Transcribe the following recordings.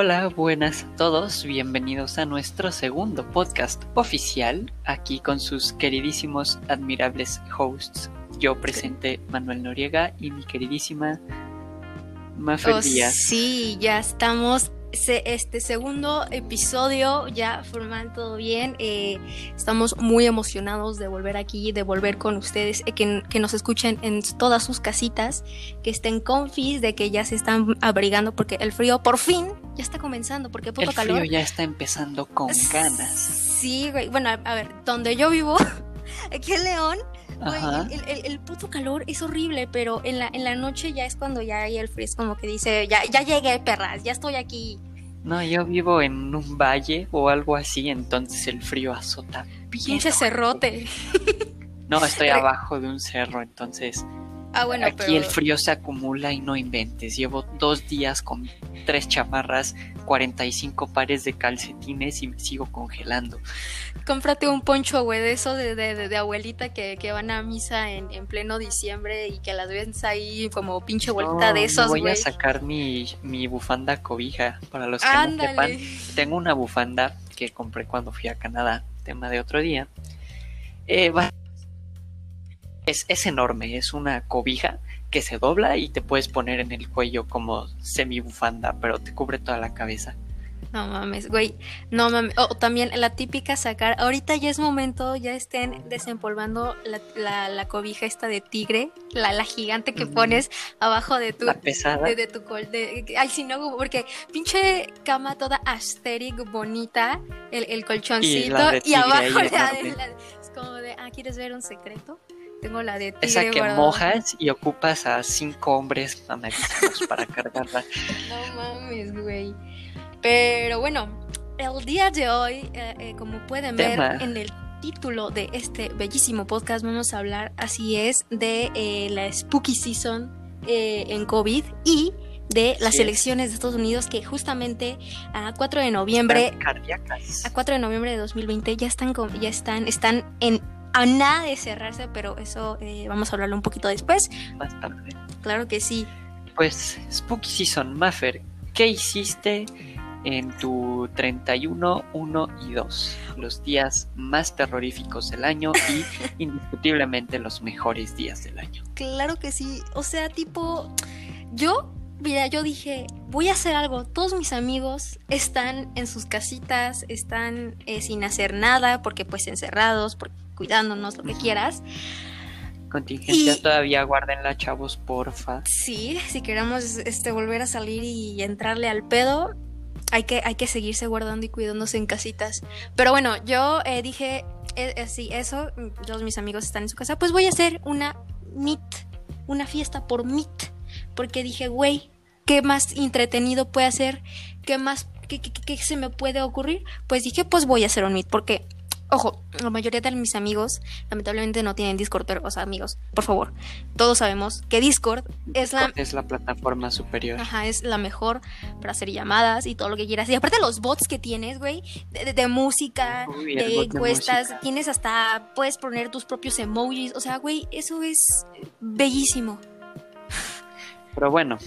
Hola, buenas a todos, bienvenidos a nuestro segundo podcast oficial, aquí con sus queridísimos, admirables hosts. Yo presente Manuel Noriega y mi queridísima Mafer Oh, Díaz. sí, ya estamos. Se- Este segundo episodio, ya formal todo bien. eh, estamos muy emocionados de volver aquí, de volver con ustedes, eh, que, que nos escuchen en todas sus casitas, que estén confis, de que ya se están abrigando porque el frío por fin ya está comenzando, porque puto El frío calor. ya está empezando con ganas. Sí, güey. Bueno, a, a ver, donde yo vivo, aquí en León, güey, el, el- el puto calor es horrible, pero en la, en la noche ya es cuando ya hay el frío, es como que dice, ya, ya llegué, perras, ya estoy aquí. No, yo vivo en un valle o algo así, entonces el frío azota bien. Pinche cerrote. No, estoy abajo de un cerro, entonces Ah, bueno, aquí pero... el frío se acumula y no inventes. Llevo dos días con tres chamarras, 45 pares de calcetines y me sigo congelando. Cómprate un poncho, güey, de eso de, de, de- de abuelita que, que van a misa en, en pleno diciembre y que las ves ahí como pinche vuelta No, de esos, voy a sacar mi, mi bufanda cobija. Para los que no sepan, tengo una bufanda que compré cuando fui a Canadá, tema de otro día. Eh, va- es, es enorme, es una cobija que se dobla y te puedes poner en el cuello como semi bufanda, pero te cubre toda la cabeza. No mames, güey. No mames. O también la típica sacar. Ahorita ya es momento, ya estén desempolvando la, la- la cobija esta de tigre, la, la gigante que pones abajo de tu. La pesada. De, de tu col. de- ay, si no, porque pinche cama toda aesthetic, bonita, el, el colchoncito, y, tigre abajo la- es como de, ah, ¿quieres ver un secreto? Tengo la de tigre. Esa que mojas y ocupas a cinco hombres mamadísimos para cargarla. No mames, güey. Pero bueno, el día de hoy, eh, eh, como pueden Tema. ver en el título de este bellísimo podcast, vamos a hablar, así es, de eh, la Spooky Season en COVID y de las Sí. elecciones de Estados Unidos que justamente a 4 de noviembre, a 4 de noviembre de 2020 ya están, ya están, están en a nada de cerrarse, pero eso eh, vamos a hablarlo un poquito después. Más tarde. Claro que sí. Pues, Spooky Season, Maffer, ¿qué hiciste en tu 31, 1 y 2? Los días más terroríficos del año y indiscutiblemente los mejores días del año. Claro que sí. O sea, tipo, yo, mira, yo dije, voy a hacer algo. Todos mis amigos están en sus casitas, están eh, sin hacer nada, porque pues encerrados, por- cuidándonos, lo que quieras. Contingencia Y- todavía, guárdenla, chavos, porfa. Sí, si queremos este, volver a salir y entrarle al pedo, hay que, hay que seguirse guardando y cuidándose en casitas. Pero bueno, yo eh, dije, eh, eh, sí, eso, todos mis amigos están en su casa, pues voy a hacer una meet, una fiesta por meet. Porque dije, güey, ¿qué más entretenido puede hacer? ¿Qué más, qué, qué- qué se me puede ocurrir? Pues dije, pues voy a hacer un meet, porque... Ojo, la mayoría de mis amigos lamentablemente no tienen Discord, pero, o sea, amigos, por favor, todos sabemos que Discord es la, Es la plataforma superior. ajá, es la mejor para hacer llamadas y todo lo que quieras. Y aparte los bots que tienes, güey, de, de- de música, Uy, de encuestas, tienes hasta, puedes poner tus propios emojis. O sea, güey, eso es bellísimo. Pero bueno,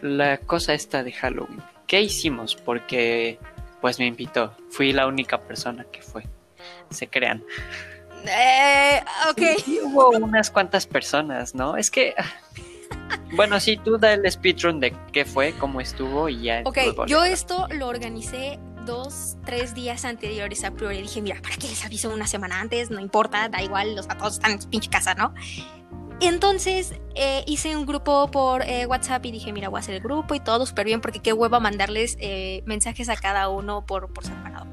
la cosa esta de Halloween. ¿Qué hicimos? Porque pues me invitó. Fui la única persona que fue. Se crean. Eh, ok. Sí, hubo unas cuantas personas, ¿no? Es que. Bueno, sí, tú da el speedrun de qué fue, cómo estuvo y ya. Ok, yo esto lo organicé dos, tres días anteriores a priori. Dije, mira, ¿para qué les aviso una semana antes? No importa, da igual, los todos están en su pinche casa, ¿no? Entonces eh, hice un grupo por eh, WhatsApp y dije, mira, voy a hacer el grupo y todo súper bien porque qué hueva mandarles eh, mensajes a cada uno por, por separado.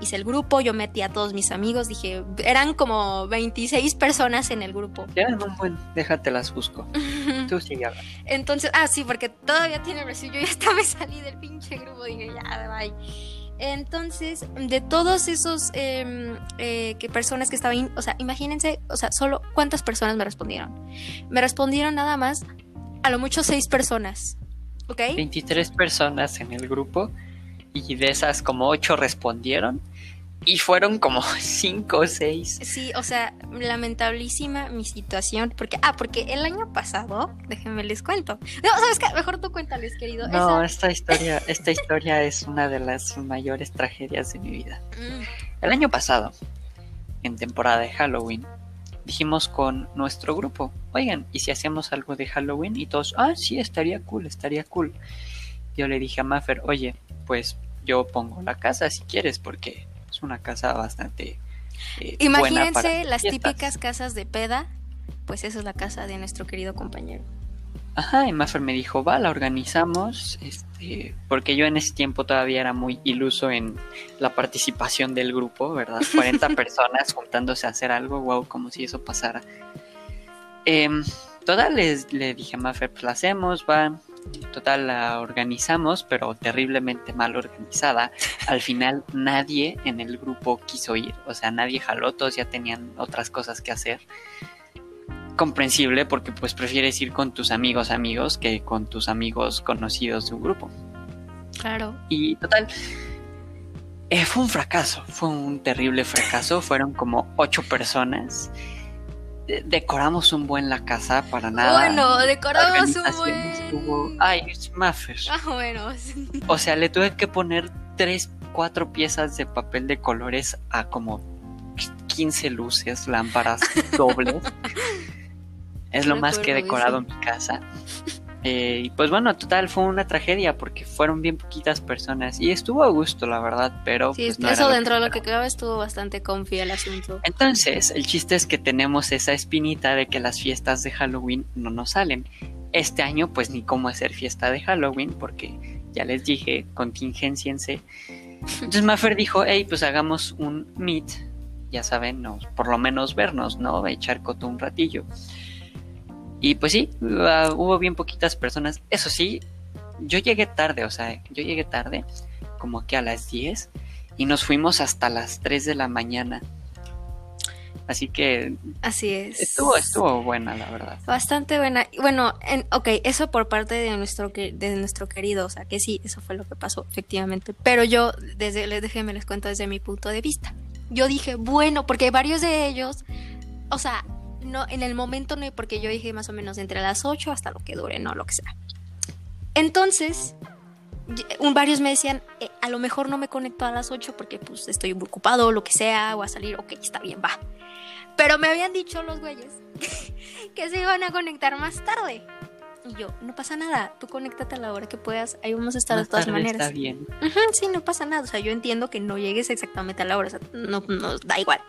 Hice el grupo, yo metí a todos mis amigos, dije, eran como 26 personas en el grupo. Ya, no, bueno, déjate las busco. Tú sigue hablando. Entonces, ah, sí, porque todavía tiene versión. Yo ya hasta me salí del pinche grupo, dije, ya, bye. Entonces, de todos esos em, eh, que personas que estaban, o sea, imagínense, o sea, solo cuántas personas me respondieron. Me respondieron nada más, a lo mucho seis personas, ¿ok? 23 personas en el grupo y de esas como 8 respondieron Y fueron como cinco o seis. Sí, o sea, lamentablísima mi situación. Porque, ah, porque el año pasado, déjenme les cuento. No, ¿sabes qué? Mejor tú cuéntales, querido. No, esta historia, esta historia es una de las mayores tragedias de mi vida. Mm. El año pasado, en temporada de Halloween, dijimos con nuestro grupo, oigan, ¿y si hacemos algo de Halloween? Y todos, ah, sí, estaría cool, estaría cool. Yo le dije a Maffer, oye, pues yo pongo la casa si quieres, porque es una casa bastante... Eh, Imagínense las típicas casas de peda, pues esa es la casa de nuestro querido compañero. Ajá, y Maffer me dijo, va, la organizamos, este, porque yo en ese tiempo todavía era muy iluso en la participación del grupo, ¿verdad? 40 personas juntándose a hacer algo, wow, como si eso pasara. Total, les, le dije a Maffer, pues la hacemos, va, total la organizamos, pero terriblemente mal organizada. Al final nadie en el grupo quiso ir, o sea, nadie jaló, todos ya tenían otras cosas que hacer comprensible porque pues prefieres ir con tus amigos amigos que con tus amigos conocidos de un grupo. Claro. Y total, eh, fue un fracaso, fue un terrible fracaso, fueron como ocho personas. Decoramos un buen la casa para nada. Bueno, decoramos un buen. Estuvo... Ay. Ah, bueno. O sea, le tuve que poner tres, cuatro piezas de papel de colores a como 15 luces, lámparas dobles. Es lo más que he decorado en mi casa. Eh, y pues bueno, total, fue una tragedia porque fueron bien poquitas personas y estuvo a gusto, la verdad, pero... Sí, pues, no eso dentro de lo que cabe estuvo bastante confía el asunto. Entonces, el chiste es que tenemos esa espinita de que las fiestas de Halloween no nos salen. Este año, pues ni cómo hacer fiesta de Halloween porque ya les dije, contingenciense. Entonces Maffer dijo, hey, pues hagamos un meet, ya saben, no, por lo menos vernos, ¿no? Echar coto un ratillo. Y pues sí, hubo bien poquitas personas. Eso sí, yo llegué tarde, o sea, yo llegué tarde, como que a las 10, y nos fuimos hasta las 3 de la mañana. Así que... Así es. Estuvo, estuvo buena, la verdad. Bastante buena. Bueno, en, ok, eso por parte de nuestro, de nuestro querido, o sea, que sí, eso fue lo que pasó, efectivamente. Pero yo, desde, les déjenme les cuento desde mi punto de vista. Yo dije, bueno, porque varios de ellos, o sea, no, en el momento no, porque yo dije más o menos entre las 8 hasta lo que dure, no lo que sea. Entonces, un, varios me decían, eh, a lo mejor no me conecto a las 8 porque pues estoy ocupado lo que sea, o a salir, ok, está bien, va. Pero me habían dicho los güeyes que se iban a conectar más tarde. Y yo, no pasa nada, tú conéctate a la hora que puedas, ahí vamos a estar de todas maneras. Está bien. sí, no pasa nada, o sea, yo entiendo que no llegues exactamente a la hora, o sea, no, no da igual.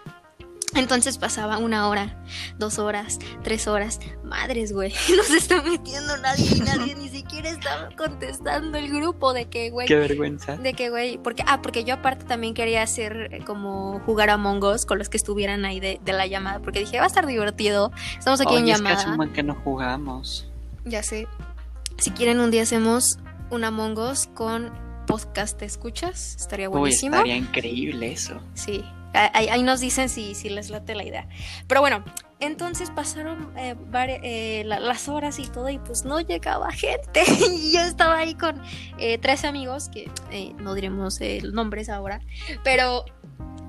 Entonces pasaba una hora, dos horas, tres horas. Madres, güey, no se está metiendo nadie, nadie ni siquiera estaba contestando el grupo de que, güey. Qué vergüenza. De que, güey, porque, ah, porque yo aparte también quería hacer eh, como jugar a Mongos con los que estuvieran ahí de, la llamada, porque dije, va a estar divertido. Estamos aquí en llamada. Es que hace que no jugamos. Ya sé. Si quieren un día hacemos una Mongos con podcast ¿te escuchas, estaría buenísimo. Uy, estaría increíble eso. Sí, Ahí, nos dicen si, si, les late la idea. Pero bueno, entonces pasaron eh, eh, las horas y todo y pues no llegaba gente. y yo estaba ahí con eh, tres amigos, que no diremos nombres ahora, pero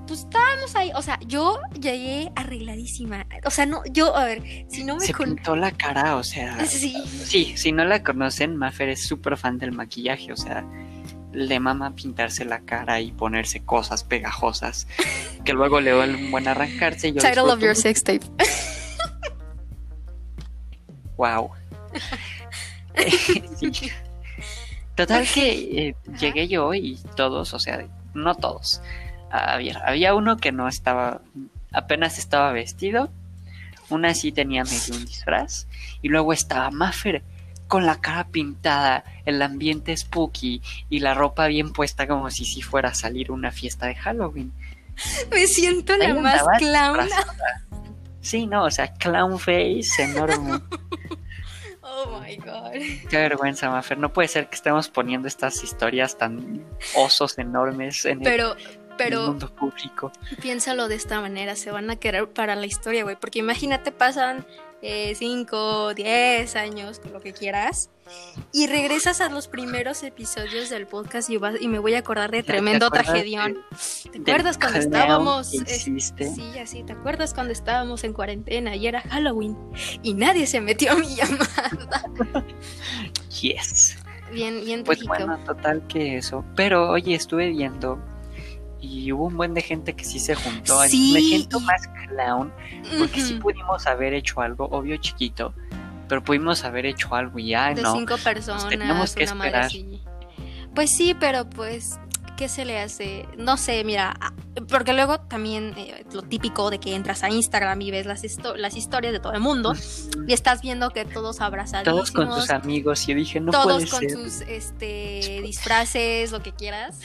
pues estábamos ahí, o sea, yo llegué arregladísima, o sea, no, yo, a ver, si no me... Se pintó la cara, o sea... Sí. Sí, si no la conocen, Maffer es súper fan del maquillaje, o sea, le mama pintarse la cara y ponerse cosas pegajosas que luego le un buen arrancarse. Yo Title of your sex tape. Wow. Total que eh, llegué yo y todos, o sea, no todos. Había, había uno que no estaba, apenas estaba vestido. Una sí tenía medio un disfraz. Y luego estaba Maffer con la cara pintada, el ambiente spooky y la ropa bien puesta como si si fuera a salir una fiesta de Halloween. Me siento la más clown. Sí, no, o sea, clown face enorme. Oh my god. Qué vergüenza, Mafer. No puede ser que estemos poniendo estas historias tan osos enormes en pero, pero, el mundo público. Piénsalo de esta manera, se van a querer para la historia, güey. Porque imagínate, pasan 5, 10 años, lo que quieras, y regresas a los primeros episodios del podcast y, vas, y me voy a acordar de tremendo tragedión. ¿Te acuerdas cuando estábamos? sí, así, ¿te acuerdas cuando estábamos en cuarentena y era Halloween y nadie se metió a mi llamada? yes. Bien, bien Pues bueno, total que eso. Pero oye, estuve viendo y hubo un buen de gente que sí se juntó. Sí. Me siento más clown porque sí pudimos haber hecho algo, obvio chiquito, pero pudimos haber hecho algo y ya, de ¿no? cinco personas, teníamos que una esperar. Pues sí, pero pues, ¿qué se le hace? No sé, mira, ah, porque luego también eh, lo típico de que entras a Instagram y ves las, histo- las historias de todo el mundo y estás viendo que todos abrazadísimos. Todos con tus amigos y yo dije, no todos puede con ser. sus este, disfraces, lo que quieras.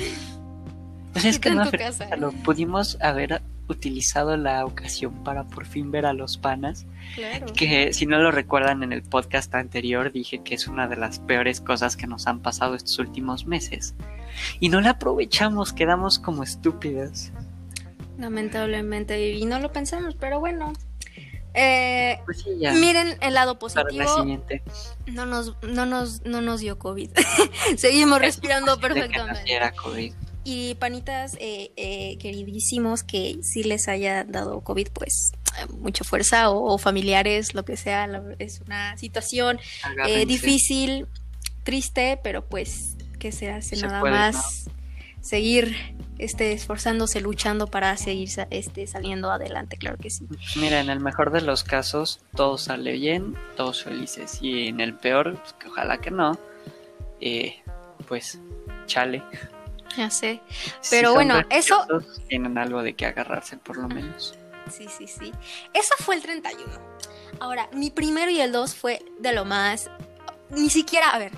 Pues es que no, casa. lo pudimos haber utilizado la ocasión para por fin ver a los panas. Claro. Que si no lo recuerdan en el podcast anterior, dije que es una de las peores cosas que nos han pasado estos últimos meses. Y no la aprovechamos, quedamos como estúpidas. Lamentablemente, y no lo pensamos, pero bueno. Eh, Pues sí, ya. miren el lado para la positivo. siguiente. No nos, no nos, no nos dio COVID. Seguimos respirando perfectamente. diera COVID. Y panitas eh, eh, queridísimos que si les haya dado COVID, pues eh, mucha fuerza o, o familiares, lo que sea. Es una situación eh, difícil, triste, pero pues que se hace Se nada puede, más seguir este, esforzándose, luchando para seguir este, saliendo adelante, claro que sí. Mira, en el mejor de los casos, todo sale bien, todos felices. Y en el peor, pues, que ojalá que no, eh, pues chale. Ya sé. Pero bueno, eso- Tienen algo de que agarrarse, por lo menos. Sí, sí, sí. Eso fue el 31. Ahora, mi primero y el 2 fue de lo más. Ni siquiera, a ver,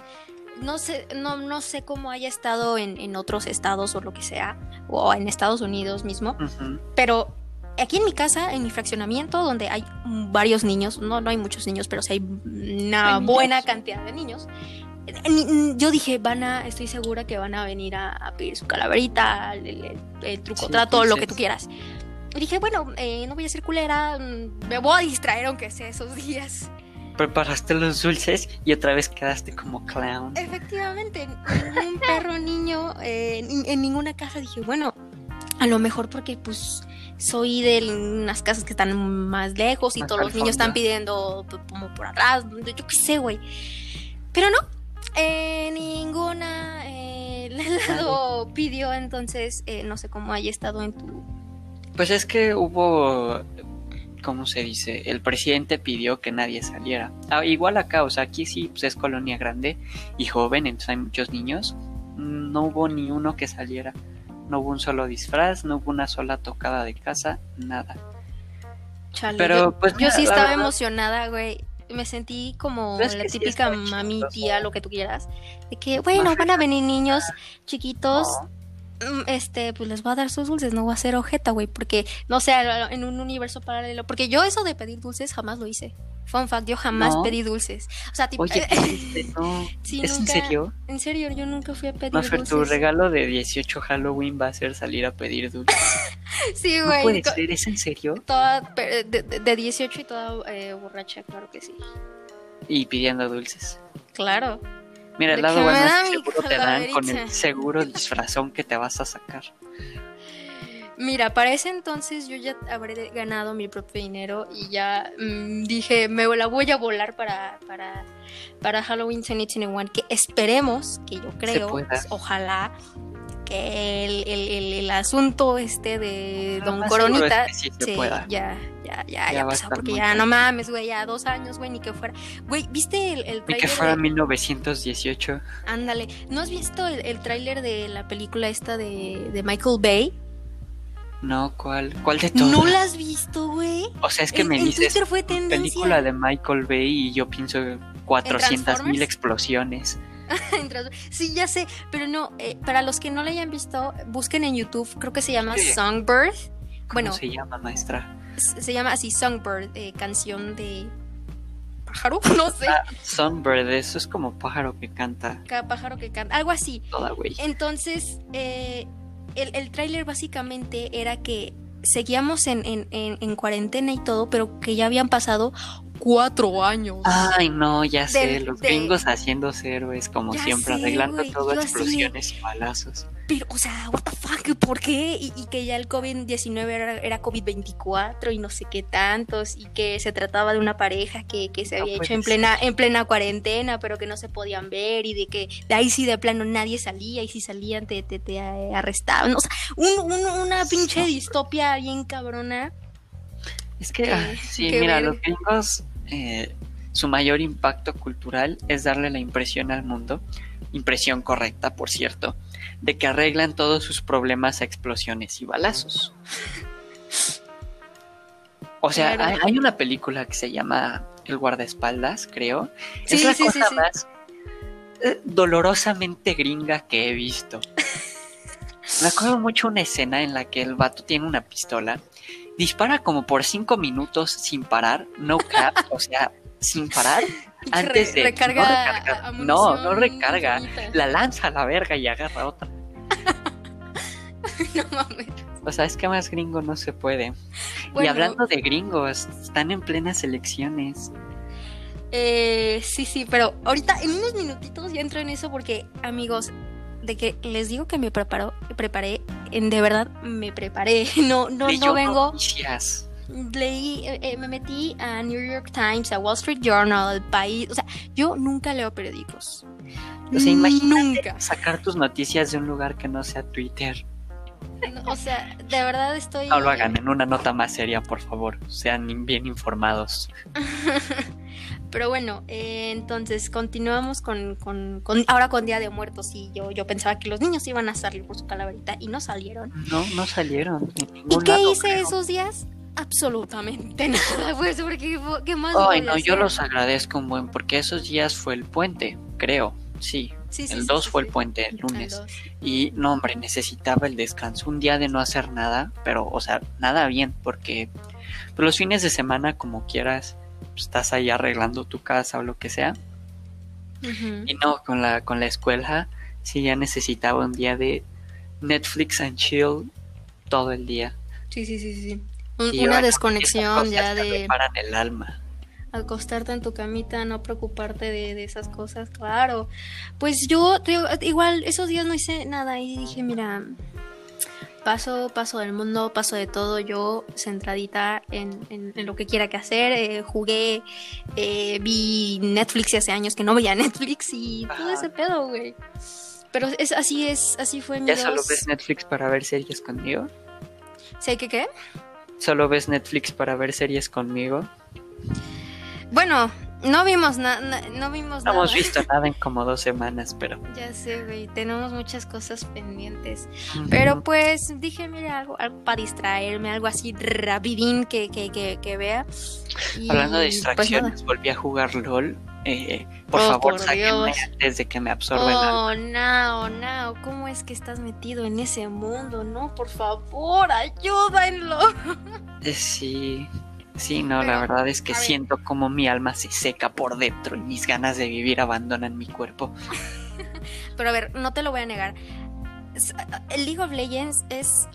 no sé, no, no sé cómo haya estado en, en otros estados o lo que sea, o en Estados Unidos mismo, pero aquí en mi casa, en mi fraccionamiento, donde hay varios niños, no, no hay muchos niños, pero sí hay una Hay niños. buena cantidad de niños. Yo dije, van a, estoy segura que van a venir a, a pedir su calaverita, el, el- el truco Sí, trato, lo que tú quieras. Y dije, bueno, eh, no voy a ser culera, mm, me voy a distraer aunque sea esos días. Preparaste los dulces y otra vez quedaste como clown. Efectivamente, ningún perro niño eh, en, en ninguna casa dije, bueno, a lo mejor porque pues soy de unas casas que están más lejos y Más todos los niños están pidiendo p- como por atrás, yo qué sé, güey. Pero no, eh, ninguna eh, lado pidió, entonces eh, no sé cómo haya estado en tu... Pues es que hubo, ¿cómo se dice? El presidente pidió que nadie saliera. Ah, igual acá, o sea, aquí sí pues es colonia grande y joven, entonces hay muchos niños. No hubo ni uno que saliera. No hubo un solo disfraz, no hubo una sola tocada de casa, nada. Chale, Pero, yo, pues, yo mira, sí estaba verdad- emocionada, güey. Me sentí como es la sí típica está mami, tía, lo que tú quieras. De que, bueno, van a venir niños chiquitos. No. Mm, Este, pues les voy a dar sus dulces, no voy a ser ojeta, güey, porque, no sé, en un universo paralelo. Porque yo eso de pedir dulces jamás lo hice. Fun fact, yo jamás No. pedí dulces. O sea, tipo, Oye, ¿qué hiciste? No. sí, ¿Es nunca- en serio? En serio, yo nunca fui a pedir Mafer, tu dulces. regalo de 18 Halloween va a ser salir a pedir dulces. Sí, No güey. puede co- ser, ¿es en serio? Toda, de, de- de 18 y toda eh, borracha, claro que sí. Y pidiendo dulces. Claro. Mira, el lado bueno es que seguro te dan con el seguro disfrazón que te vas a sacar. Mira, para ese entonces yo ya habré ganado mi propio dinero y ya mm, dije, me la voy a volar para, para, para Halloween 2021, que esperemos, que yo creo, pues, ojalá, que el, el- el- el asunto este de Lo Don Coronita, es que sí ya, ya, ya, Ya ya pasó, porque ya cañón. no mames, güey, ya dos años, güey, ni que fuera. Güey, ¿viste el, el Ni que fuera de- 1918. Ándale, ¿no has visto el, el tráiler de la película esta de, de Michael Bay? No, ¿cuál? ¿Cuál de todas? ¿No la has visto, güey? O sea, es que En- me en dices Twitter fue tendencia. película de Michael Bay y yo pienso 400 mil explosiones. Sí, ya sé, pero no, eh, para los que no la hayan visto, busquen en YouTube, creo que se llama Sí. Songbird. ¿Cómo Bueno. se llama, maestra? Se llama así Songbird, eh, canción de pájaro, no sé, Ah, Sunbird, eso es como pájaro que canta cada pájaro que canta, algo así. toda, güey. Entonces, eh, el, el tráiler básicamente era que seguíamos en, en- en- en cuarentena y todo, pero que ya habían pasado 24 años. Ay, no, ya sé, los de- gringos haciendo héroes como Ya siempre, sé, arreglando güey, todo, así explosiones y balazos. Pero, o sea, what the fuck, ¿por qué? Y, y que ya el COVID-19 era, era COVID-24 y no sé qué tantos, y que se trataba de una pareja que, que se No había hecho en plena, en plena cuarentena, pero que no se podían ver, y de que de ahí sí de plano nadie salía, y si salían te, te, te eh, arrestaban. O sea, un- un- una pinche No. distopia bien cabrona. Es que, ah, sí, qué mira, los gringos, eh, su mayor impacto cultural es darle la impresión al mundo, impresión correcta, por cierto, de que arreglan todos sus problemas a explosiones y balazos. O sea, Claro. hay, hay una película que se llama El guardaespaldas, creo. Sí, es la sí, cosa sí. más eh, dolorosamente gringa que he visto. Me acuerdo mucho una escena en la que el vato tiene una pistola, dispara como por cinco minutos sin parar, no cap, o sea, sin parar, antes de recarga no recarga, a- no, no recarga, la lanza a la verga y agarra otra. No mames. O sea, es que más gringo no se puede. Y hablando de gringos, están en plenas elecciones. Eh, sí, sí, pero ahorita en unos minutitos ya entro en eso porque, amigos, de que les digo que me preparo, preparé, en de verdad me preparé. No, no, Leyó no vengo. noticias. Leí, eh, eh, me metí a New York Times, a Wall Street Journal, El País. O sea, yo nunca leo periódicos. O sea, imagínate Nunca. sacar tus noticias de un lugar que no sea Twitter. No, O sea, de verdad estoy. No lo hagan en una nota más seria, por favor. Sean bien informados. Pero bueno, eh, entonces continuamos con, con, con- ahora con Día de Muertos y yo, yo pensaba que los niños iban a salir por su calaverita y no salieron. No, no salieron. ¿Y qué lado, hice creo. esos días? Absolutamente nada, pues porque ¿qué más? Ay, no, yo los agradezco un buen, porque esos días fue el puente, creo. Sí, Sí, sí, el sí, 2 sí, fue el puente, el lunes. Y no, hombre, necesitaba el descanso. Un día de no hacer nada, pero, o sea, nada bien, porque pues, los fines de semana, como quieras, pues, estás ahí arreglando tu casa o lo que sea. Y no, con la, con la escuela, sí ya necesitaba un día de Netflix and chill todo el día. Sí, sí, sí, sí. Un- una desconexión ya de reparan el alma. Acostarte en tu camita, no preocuparte de, de esas cosas, claro. Pues yo, te igual, esos días no hice nada y dije, mira, paso, paso del mundo, paso de todo, yo centradita en, en- en lo que quiera que hacer, eh, jugué, eh, vi Netflix y hace años que no veía Netflix y todo Ajá. ese pedo, güey. Pero es así es, así fue mi ¿Ya solo ves Netflix para ver series conmigo? ¿Sé qué qué? ¿Solo ves Netflix para ver series conmigo? Bueno, no vimos nada, no vimos No nada. hemos visto nada en como dos semanas, pero... Ya sé, güey, tenemos muchas cosas pendientes. Pero pues dije, mira, algo, algo para distraerme, algo así rapidín que, que, que, que vea. Y, Hablando de pues, distracciones, volví a jugar LOL. Eh, por Oh, favor, por sáquenme Dios. antes de que me absorba el alma. Oh, no, no, ¿cómo es que estás metido en ese mundo? No, por favor, ayúdenlo. Eh, Sí, sí, no, la verdad es que ver. siento como mi alma se seca por dentro y mis ganas de vivir abandonan mi cuerpo. Pero a ver, no te lo voy a negar. El League of Legends es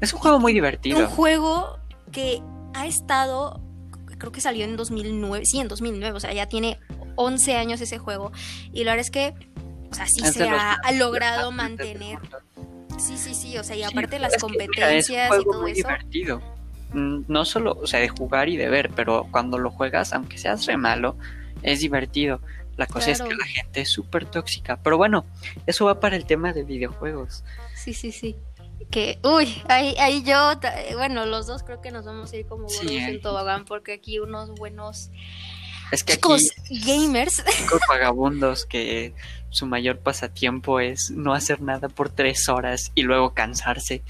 Es un juego muy un divertido. juego que ha estado, creo que salió en 2009, sí, en 2009, o sea, ya tiene 11 años ese juego. Y la verdad es que, o sea, sí se ha, logrado mantener. Sí, sí, sí, o sea, y aparte las mira, competencias es un y todo muy eso. divertido. Mm, No solo, o sea, de jugar y de ver, pero cuando lo juegas, aunque seas re malo, es divertido. La cosa es que la gente es súper tóxica. Pero bueno, eso va para el tema de videojuegos. Sí, sí, sí. Que, uy, ahí, ahí yo, bueno, los dos creo que nos vamos a ir como Sí, gordos eh. en tobogán porque aquí unos buenos Es que chicos aquí gamers. chicos vagabundos que su mayor pasatiempo es no hacer nada por tres horas y luego cansarse.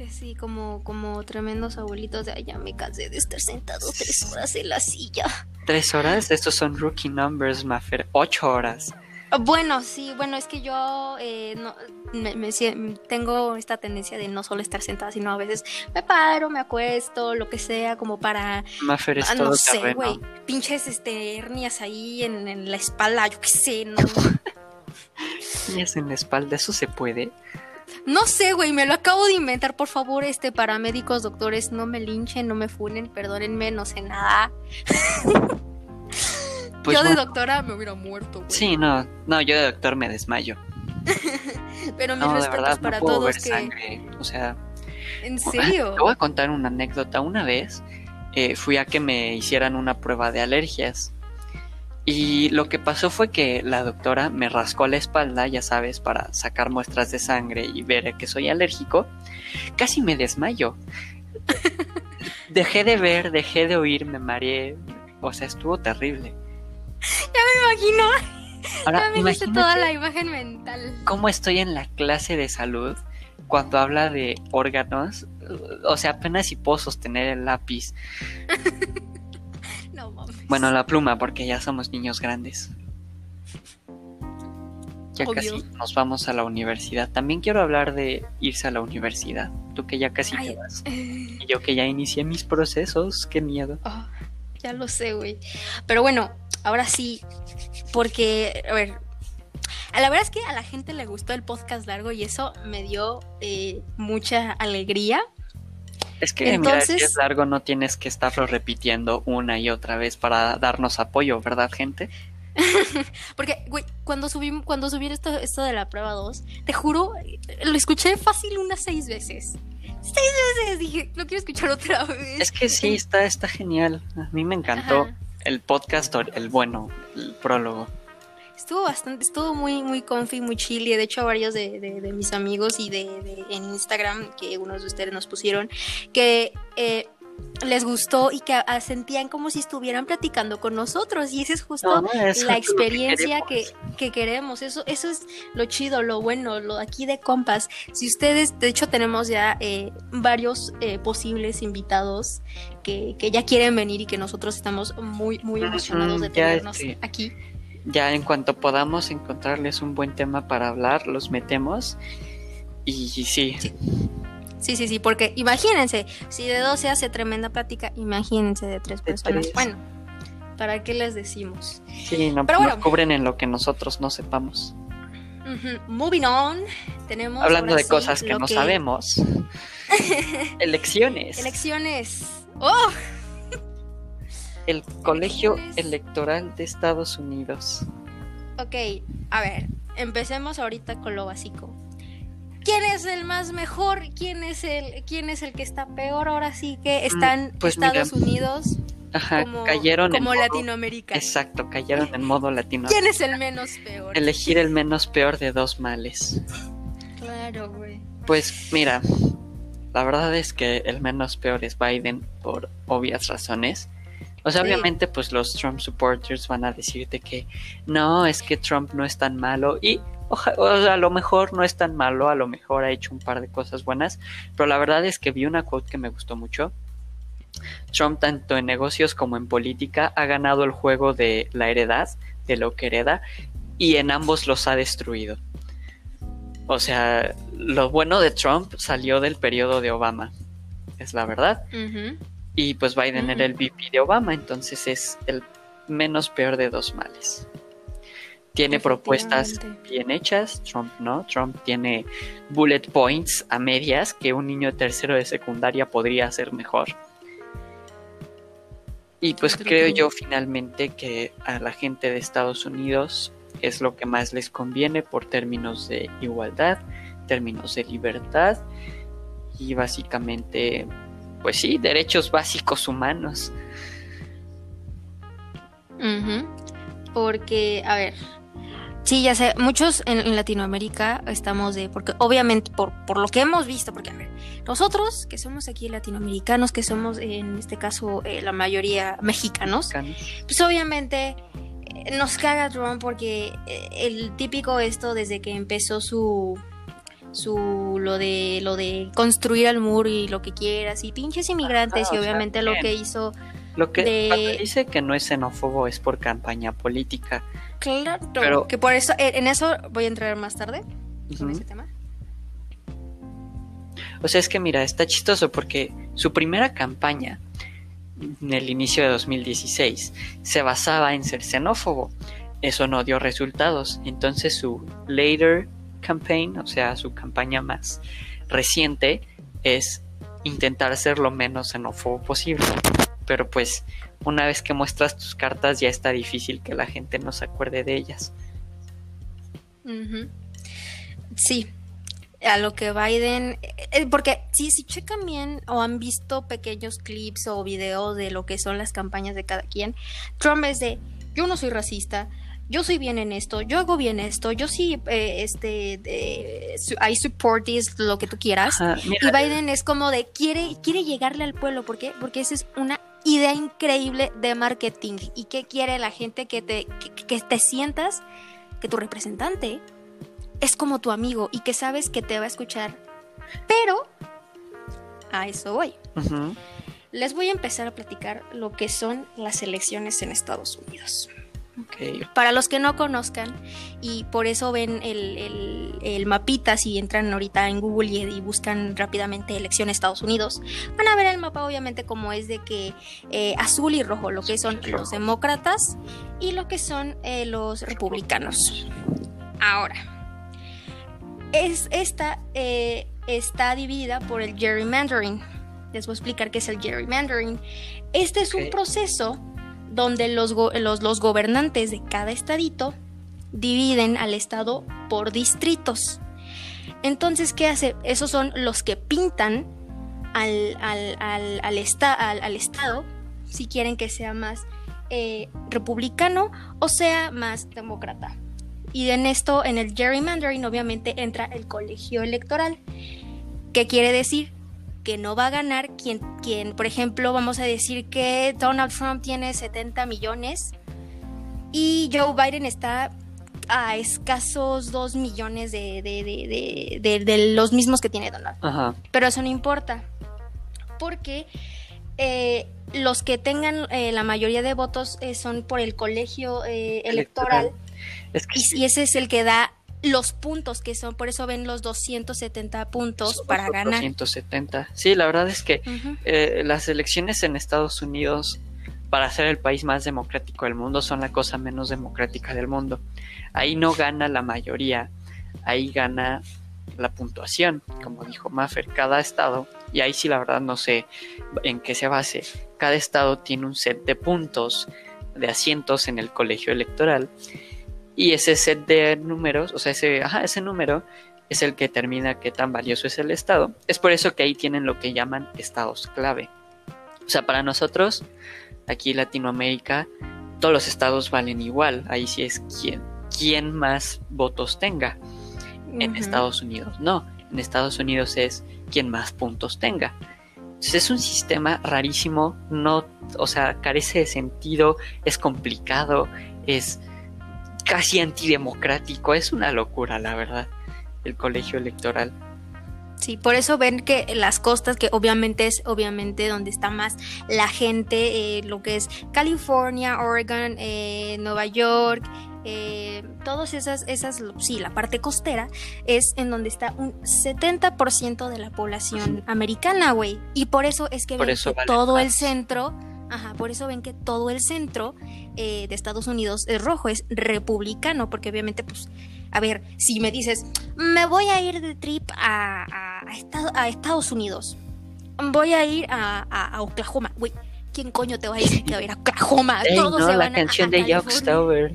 Que sí, como, como tremendos abuelitos de allá me cansé de estar sentado tres horas en la silla. ¿Tres horas? Estos son rookie numbers, Maffer. Ocho horas. Ah, Bueno, sí, bueno, es que yo eh, no, me- me sie- tengo esta tendencia de no solo estar sentada, sino a veces me paro, me acuesto, lo que sea, como para, Maffer es ah, todo no sé, güey, pinches este, hernias ahí en, en la espalda, yo qué sé, no. Niñas en la espalda, ¿eso se puede? No sé, güey, me lo acabo de inventar. Por favor, este, paramédicos, doctores, no me linchen, no me funen, perdónenme, no sé nada. Pues yo de bueno. doctora me hubiera muerto, güey. Sí, no, no, yo de doctor me desmayo. Pero mis No, de verdad, no para puedo todos ver que. sangre. O sea, ¿En serio? te voy a contar una anécdota. Una vez eh, fui a que me hicieran una prueba de alergias. Y lo que pasó fue que la doctora me rascó la espalda, ya sabes, para sacar muestras de sangre y ver que soy alérgico. Casi me desmayo. Dejé de ver, dejé de oír, me mareé. O sea, estuvo terrible. Me imagino. Ahora, ya me hice toda la imagen mental. cómo estoy en la clase de salud cuando habla de órganos. O sea, apenas si puedo sostener el lápiz. Bueno, la pluma, porque ya somos niños grandes. Ya Obvio. casi nos vamos a la universidad. También quiero hablar de irse a la universidad. Tú que ya casi te Ay. vas. Y yo que ya inicié mis procesos. Qué miedo. Oh, ya lo sé, güey. Pero bueno, ahora sí, porque, a ver, a la verdad es que a la gente le gustó el podcast largo y eso me dio eh, mucha alegría. Es que, mira, si Entonces- es largo, no tienes que estarlo repitiendo una y otra vez para darnos apoyo, ¿verdad, gente? Porque, güey, cuando subí, cuando subí esto, esto de la prueba 2, te juro, lo escuché fácil unas seis veces. Seis veces dije, lo quiero escuchar otra vez. Es que sí, está, está genial. A mí me encantó Ajá. el podcast, el bueno, el prólogo. Estuvo bastante, estuvo muy, muy comfy, muy chill. Y de hecho, varios de, de- de mis amigos y de, de- en Instagram, que unos de ustedes nos pusieron, que eh, les gustó y que sentían como si estuvieran platicando con nosotros. Y esa es justo No, eso la es experiencia que, queremos. que queremos. Eso, eso es lo chido, lo bueno, lo aquí de compas. Si ustedes, de hecho, tenemos ya eh, varios eh, posibles invitados que, que ya quieren venir y que nosotros estamos muy, muy emocionados de ya, tenernos aquí. Ya en cuanto podamos encontrarles un buen tema para hablar, los metemos. Y, y sí, Sí, sí, sí, porque imagínense, si de dos se hace tremenda plática, imagínense de tres De personas. tres. Bueno, ¿para qué les decimos? sí, no, Pero nos bueno. cubren en lo que nosotros no sepamos. Moving on, tenemos. Hablando de sí cosas que no sabemos. Elecciones. Elecciones. ¡Oh! El Colegio. Electoral de Estados Unidos. Ok, a ver, empecemos ahorita con lo básico. ¿Quién es el más mejor? ¿Quién es el, quién es el que está peor? Ahora sí que están pues Estados mira, Unidos Ajá, como, cayeron en como modo- Latinoamérica. Exacto, cayeron en modo latino. ¿Quién es el menos peor? Elegir el menos peor de dos males. Claro, güey. Pues mira, la verdad es que el menos peor es Biden por obvias razones. O sea, Sí. obviamente pues los Trump supporters van a decirte que no, es que Trump no es tan malo y oja- o sea, a lo mejor no es tan malo, a lo mejor ha hecho un par de cosas buenas, pero la verdad es que vi una quote que me gustó mucho. Trump tanto en negocios como en política ha ganado el juego de la heredad, de lo que hereda, y en ambos los ha destruido. O sea, lo bueno de Trump salió del periodo de Obama, es la verdad. Ujú. Y pues Biden era el VP de Obama, entonces es el menos peor de dos males. Tiene propuestas bien hechas, Trump no. Trump tiene bullet points a medias que un niño tercero de secundaria podría hacer mejor. Y pues creo yo finalmente que a la gente de Estados Unidos es lo que más les conviene por términos de igualdad, términos de libertad y básicamente, pues sí, derechos básicos humanos. Porque, a ver, sí, ya sé, muchos en, en Latinoamérica estamos de, porque obviamente por, por lo que hemos visto, porque a ver, nosotros que somos aquí latinoamericanos, que somos en este caso eh, la mayoría mexicanos, pues obviamente eh, nos caga Trump porque eh, el típico esto desde que empezó su su lo de lo de construir el muro y lo que quieras y pinches inmigrantes Ajá, y sea, obviamente lo que hizo Lo que de- dice que no es xenófobo es por campaña política. Claro, Pero- que por eso, eh, en eso voy a entrar más tarde, ese tema. O sea, es que mira, está chistoso porque su primera campaña, en el inicio de 2016, se basaba en ser xenófobo. Eso no dio resultados. Entonces su later campaign, o sea, su campaña más reciente, es intentar ser lo menos xenófobo posible. Pero pues una vez que muestras tus cartas ya está difícil que la gente no se acuerde de ellas. Sí, a lo que Biden, eh, porque si, si checan bien o han visto pequeños clips o videos de lo que son las campañas de cada quien, Trump es de, yo no soy racista, yo soy bien en esto, yo hago bien esto, yo sí, eh, este, de, I support this, lo que tú quieras. y Biden es como de, quiere, quiere llegarle al pueblo, ¿por qué? Porque esa es una idea increíble de marketing. ¿Y qué quiere la gente? Que te, que te sientas que tu representante es como tu amigo y que sabes que te va a escuchar. Pero a eso voy. Les voy a empezar a platicar lo que son las elecciones en Estados Unidos. Para los que no conozcan y por eso ven el, mapita, si entran ahorita en Google y, buscan rápidamente elección Estados Unidos, van a ver el mapa obviamente como es de que eh, azul y rojo, lo que son los demócratas y lo que son eh, los republicanos. Ahora, es, esta eh, está dividida por el gerrymandering. Les voy a explicar qué es el gerrymandering. Este es un proceso donde los, los, gobernantes de cada estadito dividen al estado por distritos. Entonces, ¿qué hace? Esos son los que pintan al, al, al, estado, si quieren que sea más eh, republicano o sea más demócrata. Y en esto, en el gerrymandering, obviamente entra el colegio electoral. ¿Qué quiere decir? Que no va a ganar quien, quien, por ejemplo, vamos a decir que Donald Trump tiene 70 millones y Joe Biden está a escasos 2 millones de, de, los mismos que tiene Donald. Pero eso no importa, porque eh, los que tengan eh, la mayoría de votos eh, son por el colegio electoral. y, y ese es el que da los puntos que son, por eso ven los 270 puntos para ganar. 270. Sí, la verdad es que eh, las elecciones en Estados Unidos para ser el país más democrático del mundo son la cosa menos democrática del mundo. Ahí no gana la mayoría, ahí gana la puntuación, como dijo Maffer, cada estado, y ahí sí la verdad no sé en qué se base, cada estado tiene un set de puntos de asientos en el colegio electoral y ese set de números, o sea, ese, ese número es el que determina qué tan valioso es el estado. Es por eso que ahí tienen lo que llaman estados clave. O sea, para nosotros, aquí en Latinoamérica, todos los estados valen igual. Ahí sí es quien, quien más votos tenga. En Estados Unidos no. En Estados Unidos es quien más puntos tenga. Entonces es un sistema rarísimo, no, o sea, carece de sentido, es complicado, es casi antidemocrático. Es una locura, la verdad, el colegio electoral. Sí, por eso ven que las costas, que obviamente es obviamente donde está más la gente, eh, lo que es California, Oregon, eh, Nueva York, eh, todas esas, esas, sí, la parte costera es en donde está un 70% de la población americana, güey. Y por eso es que, todo el centro Ajá, por eso ven que todo el centro eh, de Estados Unidos es rojo, es republicano, porque obviamente, pues, a ver, si me dices, me voy a ir de trip a, a, Estados Unidos, voy a ir a, Oklahoma, güey, ¿quién coño te va a decir que va a ir a Oklahoma? Todos se van la canción de Jock Tower,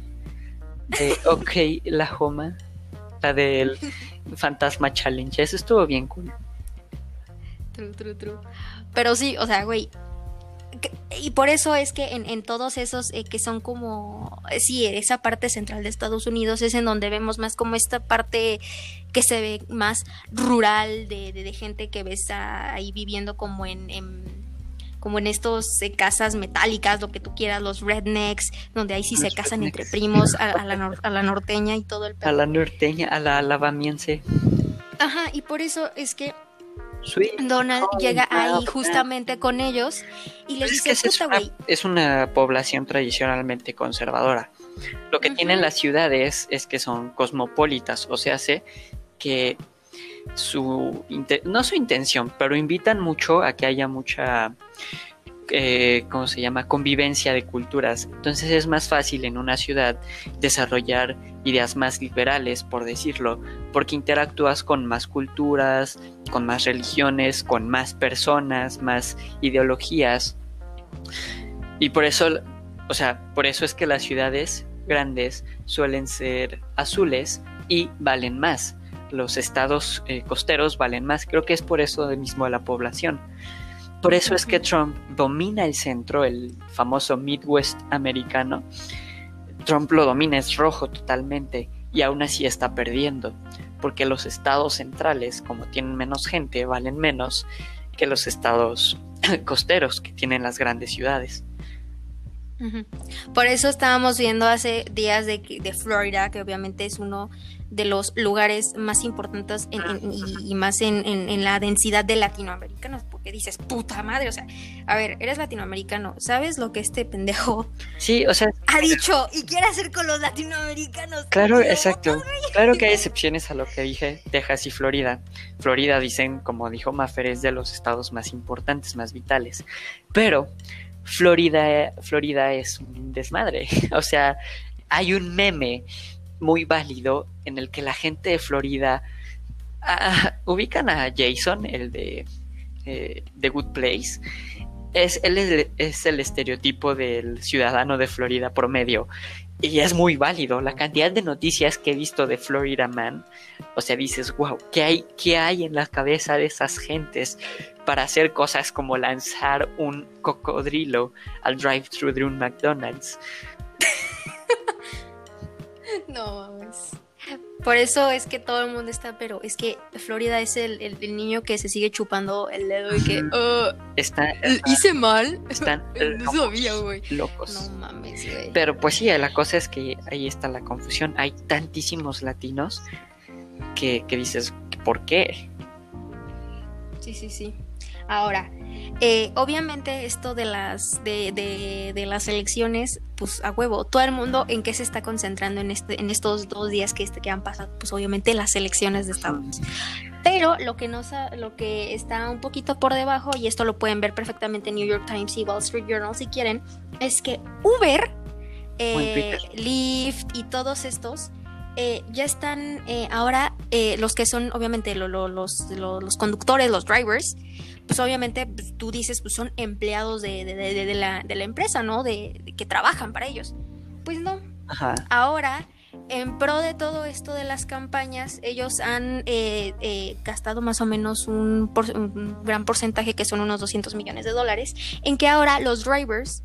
de OK, Oklahoma, la del Fantasma Challenge, eso estuvo bien cool. True, true, true. Pero sí, o sea, güey, y por eso es que en, todos esos eh, que son como, eh, sí, esa parte central de Estados Unidos es en donde vemos más como esta parte que se ve más rural de, de, gente que ves ahí viviendo como en, como en estos eh, casas metálicas, lo que tú quieras, los rednecks, donde ahí sí se casan entre primos, a, la a, la norteña y todo el A la norteña, a la alabamiense. Ajá, y por eso es que Donald llega ahí justamente con ellos y les dice, es, una, es una población tradicionalmente conservadora. Lo que tienen las ciudades es que son cosmopolitas, o sea, hace que su no su intención, pero invitan mucho a que haya mucha eh, ¿cómo se llama? Convivencia de culturas. Entonces es más fácil en una ciudad desarrollar ideas más liberales, por decirlo, porque interactúas con más culturas, con más religiones, con más personas, más ideologías. Y por eso, o sea, por eso es que las ciudades grandes suelen ser azules y valen más. Los estados eh, costeros valen más. Creo que es por eso mismo la población. Por eso es que Trump domina el centro, el famoso Midwest americano. Trump lo domina, es rojo totalmente y aún así está perdiendo, porque los estados centrales, como tienen menos gente, valen menos que los estados costeros que tienen las grandes ciudades. Por eso estábamos viendo hace días de, de Florida, que obviamente es uno de los lugares más importantes y, más en, la densidad de latinoamericanos, porque dices, puta madre, o sea, a ver, eres latinoamericano, ¿sabes lo que este pendejo sí, o sea, ha dicho y quiere hacer con los latinoamericanos? Claro, exacto. Claro que hay excepciones a lo que dije, Texas y Florida. Florida dicen, como dijo Maffer, es de los estados más importantes, más vitales, pero Florida, Florida es un desmadre. O sea, hay un meme muy válido en el que la gente de Florida ah, ubican a Jason, el de eh, The Good Place. Es, él es, el estereotipo del ciudadano de Florida promedio. Y es muy válido. La cantidad de noticias que he visto de Florida Man. O sea, dices, wow, ¿qué hay, qué hay en la cabeza de esas gentes para hacer cosas como lanzar un cocodrilo al drive-thru de un McDonald's? no Por eso es que todo el mundo está, pero es que Florida es el, niño que se sigue chupando el dedo y que oh, está, hice mal. Están no sabía, güey. Locos. No mames, güey. Pero pues sí, la cosa es que ahí está la confusión. Hay tantísimos latinos que, que dices, ¿por qué? Sí, sí, sí. Ahora, eh, obviamente esto de las, de, de, las elecciones, pues a huevo, todo el mundo en qué se está concentrando en, este, en estos dos días que, este, que han pasado, pues obviamente las elecciones de Estados Unidos. Pero lo que, no, lo que está un poquito por debajo, y esto lo pueden ver perfectamente en New York Times y Wall Street Journal si quieren, es que Uber, eh, Lyft y todos estos eh, ya están ahora los que son obviamente los, los, los, conductores, los drivers, pues obviamente pues, tú dices, pues son empleados de, de, la, de la, empresa, ¿no? De, que trabajan para ellos. Pues no. Ahora, en pro de todo esto de las campañas, ellos han eh, eh, gastado más o menos un, un, gran porcentaje, que son unos 200 millones de dólares, en que ahora los drivers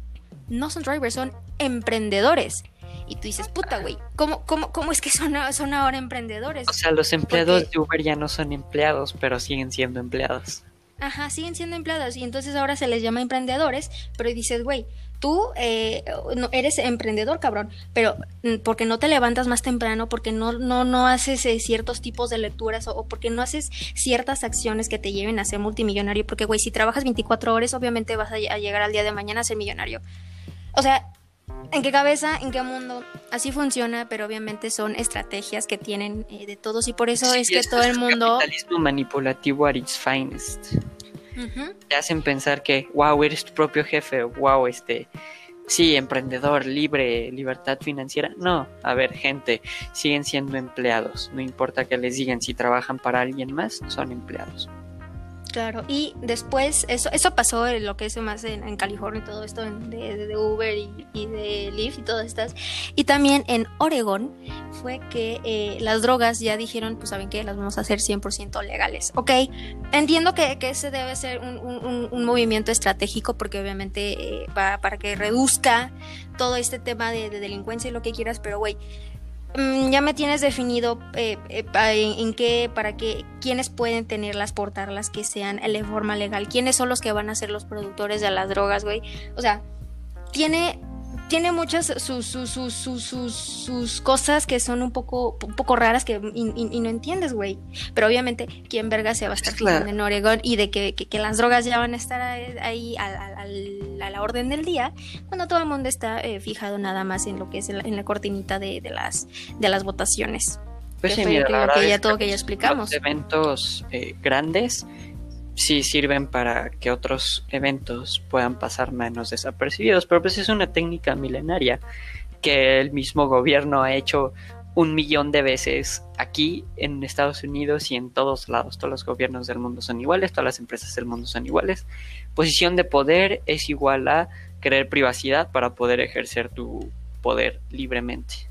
no son drivers, son emprendedores. Y tú dices, puta, güey, ¿cómo, cómo, cómo es que son, son ahora emprendedores? O sea, los empleados de Uber ya no son empleados, pero siguen siendo empleados. Ajá, siguen siendo empleados y entonces ahora se les llama emprendedores, pero dices, güey, tú eh, no, eres emprendedor, cabrón, pero mm, porque no te levantas más temprano, porque no, no, no haces eh, ciertos tipos de lecturas o, porque no haces ciertas acciones que te lleven a ser multimillonario, porque, güey, si trabajas 24 horas, obviamente vas a, llegar al día de mañana a ser millonario. O sea, ¿En qué cabeza? ¿En qué mundo? Así funciona, pero obviamente son estrategias que tienen eh, de todos y por eso es que todo el mundo... Capitalismo manipulativo at its finest. Te hacen pensar que, wow, eres tu propio jefe, wow, este, sí, emprendedor, libre, libertad financiera. No, a ver, gente, siguen siendo empleados. No importa que les digan si trabajan para alguien más, son empleados. Claro, y después, eso, eso pasó en lo que es más en, California y todo esto de, Uber y, de Lyft y todas estas. Y también en Oregon fue que eh, las drogas ya dijeron, pues saben que las vamos a hacer 100% legales. Ok, entiendo que, ese debe ser un, movimiento estratégico porque obviamente eh, va para que reduzca todo este tema de, de delincuencia y lo que quieras, pero güey, ya me tienes definido eh, eh, en, qué, para qué, quiénes pueden tenerlas, portarlas, que sean de forma legal, quiénes son los que van a ser los productores de las drogas, güey. O sea, tiene tiene muchas sus, sus, sus, sus, cosas que son un poco, un poco raras que, y, no entiendes, güey. Pero obviamente, ¿quién verga se va a estar fijando en Oregón y de que, que, las drogas ya van a estar ahí a, la orden del día, cuando todo el mundo está eh, fijado nada más en lo que es en la, cortinita de, de, las, de las votaciones. Pues sí, mira, que, ya todo que ya explicamos. Los eventos eh, grandes sí sirven para que otros eventos puedan pasar menos desapercibidos, pero pues es una técnica milenaria que el mismo gobierno ha hecho un millón de veces aquí en Estados Unidos y en todos lados. Todos los gobiernos del mundo son iguales, todas las empresas del mundo son iguales. Posición de poder es igual a querer privacidad para poder ejercer tu poder libremente.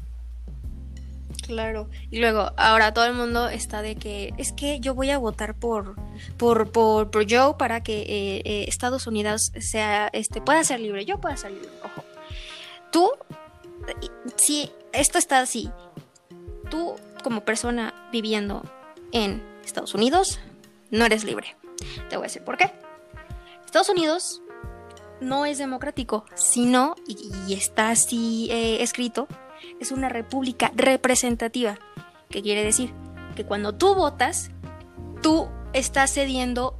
Claro. Y luego, ahora todo el mundo está de que es que yo voy a votar por por, por, por Joe para que eh, eh, Estados Unidos sea este pueda ser libre. Yo pueda ser libre. Ojo. Tú, si esto está así, tú como persona viviendo en Estados Unidos no eres libre. Te voy a decir por qué. Estados Unidos no es democrático, sino, y, está así eh, escrito, es una república representativa. ¿Qué quiere decir? Que cuando tú votas, tú estás cediendo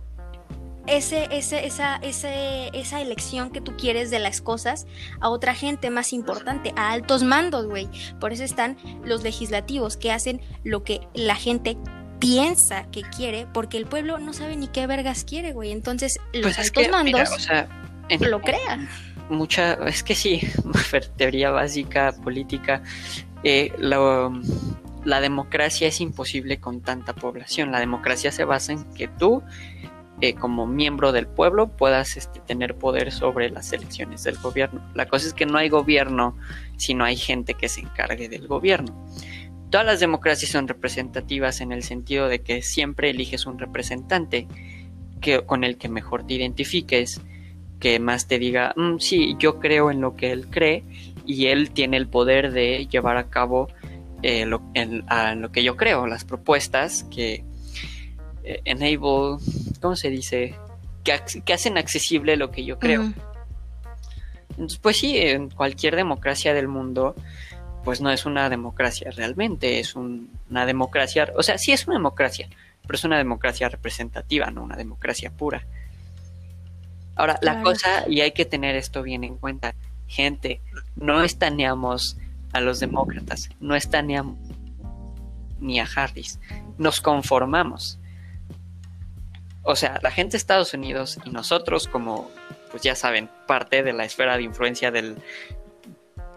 ese, ese, esa, ese, esa elección que tú quieres de las cosas a otra gente más importante, a altos mandos, güey. Por eso están los legislativos que hacen lo que la gente piensa que quiere, porque el pueblo no sabe ni qué vergas quiere, güey. Entonces, los Pues es altos que, mandos mira, o sea, en- lo crean. Mucha, es que sí, teoría básica, política, eh, la democracia es imposible con tanta población. La democracia se basa en que tú, eh, como miembro del pueblo, puedas este, tener poder sobre las elecciones del gobierno. La cosa es que no hay gobierno si no hay gente que se encargue del gobierno. Todas las democracias son representativas en el sentido de que siempre eliges un representante que, con el que mejor te identifiques, que más te diga, "Mm, sí, yo creo en lo que él cree y él tiene el poder de llevar a cabo eh, lo, en, a lo que yo creo, las propuestas que eh, enable, ¿cómo se dice? Que, ac- que hacen accesible lo que yo creo. Entonces, pues sí, en cualquier democracia del mundo, pues no es una democracia realmente, es un- una democracia, o sea, sí es una democracia, pero es una democracia representativa, no una democracia pura. Ahora, la cosa, y hay que tener esto bien en cuenta, gente, no estaneamos a los demócratas, no estaneamos ni a Harris, nos conformamos. O sea, la gente de Estados Unidos y nosotros como, pues ya saben, parte de la esfera de influencia del,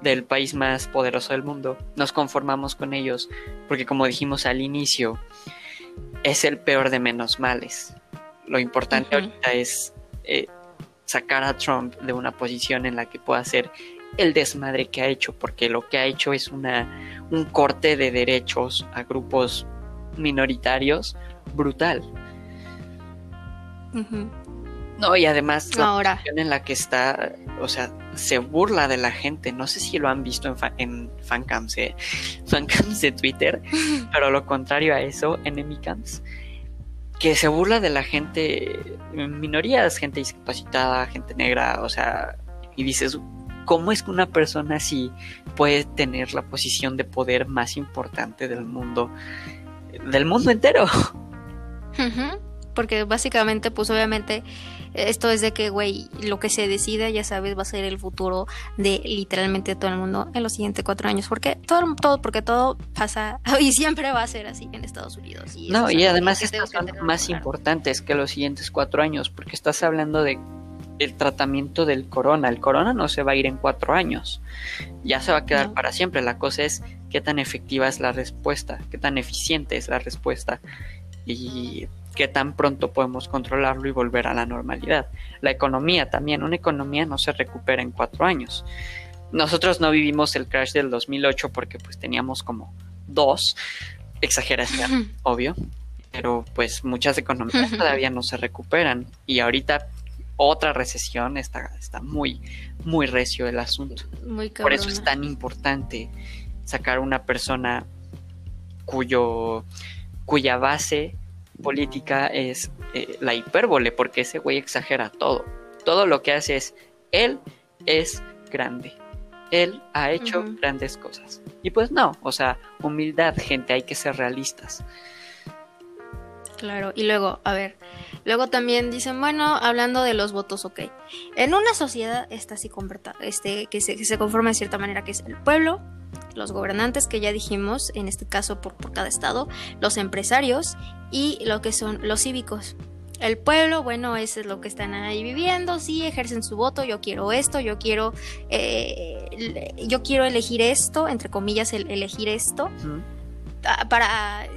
del país más poderoso del mundo, nos conformamos con ellos, porque como dijimos al inicio, es el peor de menos males. Lo importante Ujú. ahorita es eh, sacar a Trump de una posición en la que pueda hacer el desmadre que ha hecho, porque lo que ha hecho es una, un corte de derechos a grupos minoritarios brutal. No, y además la Ahora. posición en la que está, o sea, se burla de la gente. No sé si lo han visto en, fa- en fancams, eh, fancams de Twitter, pero lo contrario a eso, enemicams, que se burla de la gente, minorías, gente discapacitada, gente negra, o sea, y dices, ¿cómo es que una persona así puede tener la posición de poder más importante del mundo, del mundo entero? Porque básicamente, pues obviamente, esto es de que, güey, lo que se decida, ya sabes, va a ser el futuro de literalmente todo el mundo en los siguientes cuatro años. Porque todo, todo, porque todo pasa y siempre va a ser así en Estados Unidos. Y No, y además estas son más claro. importantes que los siguientes cuatro años, porque estás hablando de el tratamiento del corona. El corona no se va a ir en cuatro años, ya se va a quedar No. para siempre. La cosa es qué tan efectiva es la respuesta, qué tan eficiente es la respuesta y qué tan pronto podemos controlarlo y volver a la normalidad. La economía también, una economía no se recupera en cuatro años. Nosotros no vivimos el crash del 2008 porque pues teníamos como dos, exageración, obvio, pero pues muchas economías todavía no se recuperan y ahorita otra recesión está, está muy, muy recio el asunto. Muy Por eso es tan importante sacar una persona cuyo, cuya base política es eh, la hipérbole, porque ese güey exagera todo. Todo lo que hace es, él es grande. Él ha hecho grandes cosas. Y pues no, o sea, humildad, gente, hay que ser realistas. Claro, y luego, a ver, luego también dicen, bueno, hablando de los votos, ok. En una sociedad está así este, que se, que se conforma de cierta manera, que es el pueblo, los gobernantes, que ya dijimos, en este caso por, por cada estado, los empresarios y lo que son los cívicos. El pueblo, bueno, eso es lo que están ahí viviendo, sí, ejercen su voto, yo quiero esto, yo quiero, eh, yo quiero elegir esto, entre comillas, elegir esto, para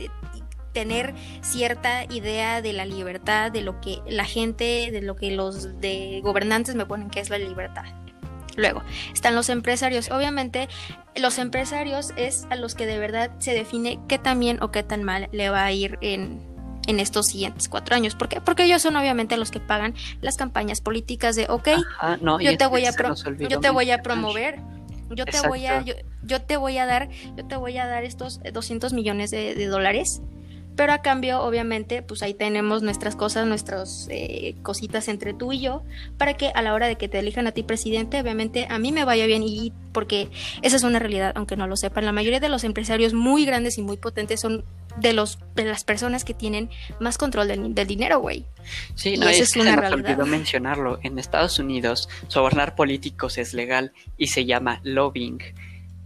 tener cierta idea de la libertad, de lo que la gente, de lo que los de gobernantes me ponen que es la libertad. Luego, están los empresarios. Obviamente, los empresarios es a los que de verdad se define qué tan bien o qué tan mal le va a ir en, en estos siguientes cuatro años. ¿Por qué? Porque ellos son obviamente los que pagan las campañas políticas de, ok, yo, te voy a yo te voy a promover, yo te voy a, yo, te voy a dar, yo te voy a dar estos 200 millones de, dólares pero a cambio, obviamente, pues ahí tenemos nuestras cosas, nuestras eh, cositas entre tú y yo, para que a la hora de que te elijan a ti presidente, obviamente a mí me vaya bien y porque esa es una realidad, aunque no lo sepan. La mayoría de los empresarios muy grandes y muy potentes son de los de las personas que tienen más control del, dinero, güey. Sí, no, es, una se olvidó mencionarlo. En Estados Unidos, sobornar políticos es legal y se llama lobbying,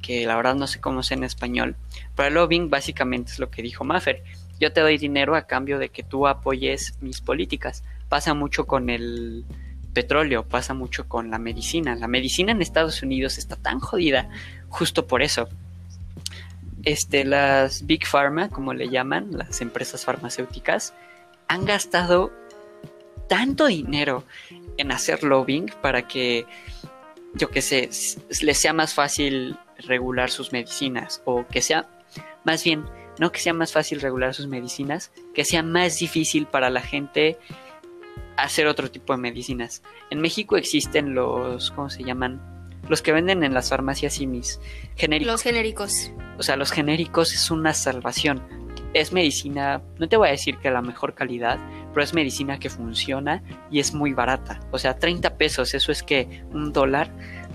que la verdad no sé cómo es en español, pero el lobbying básicamente es lo que dijo Maffer. Yo te doy dinero a cambio de que tú apoyes mis políticas. Pasa mucho con el petróleo, pasa mucho con la medicina. La medicina en Estados Unidos está tan jodida justo por eso este, las Big Pharma, como le llaman, las empresas farmacéuticas, han gastado tanto dinero en hacer lobbying para que, yo que sé, les sea más fácil regular sus medicinas o que sea, más bien, no que sea más fácil regular sus medicinas, que sea más difícil para la gente hacer otro tipo de medicinas. En México existen los, ¿cómo se llaman? Los que venden en las farmacias y mis genéricos. Los genéricos. O sea, los genéricos es una salvación. Es medicina, no te voy a decir que la mejor calidad, pero es medicina que funciona y es muy barata. O sea, 30 pesos, eso es que un dólar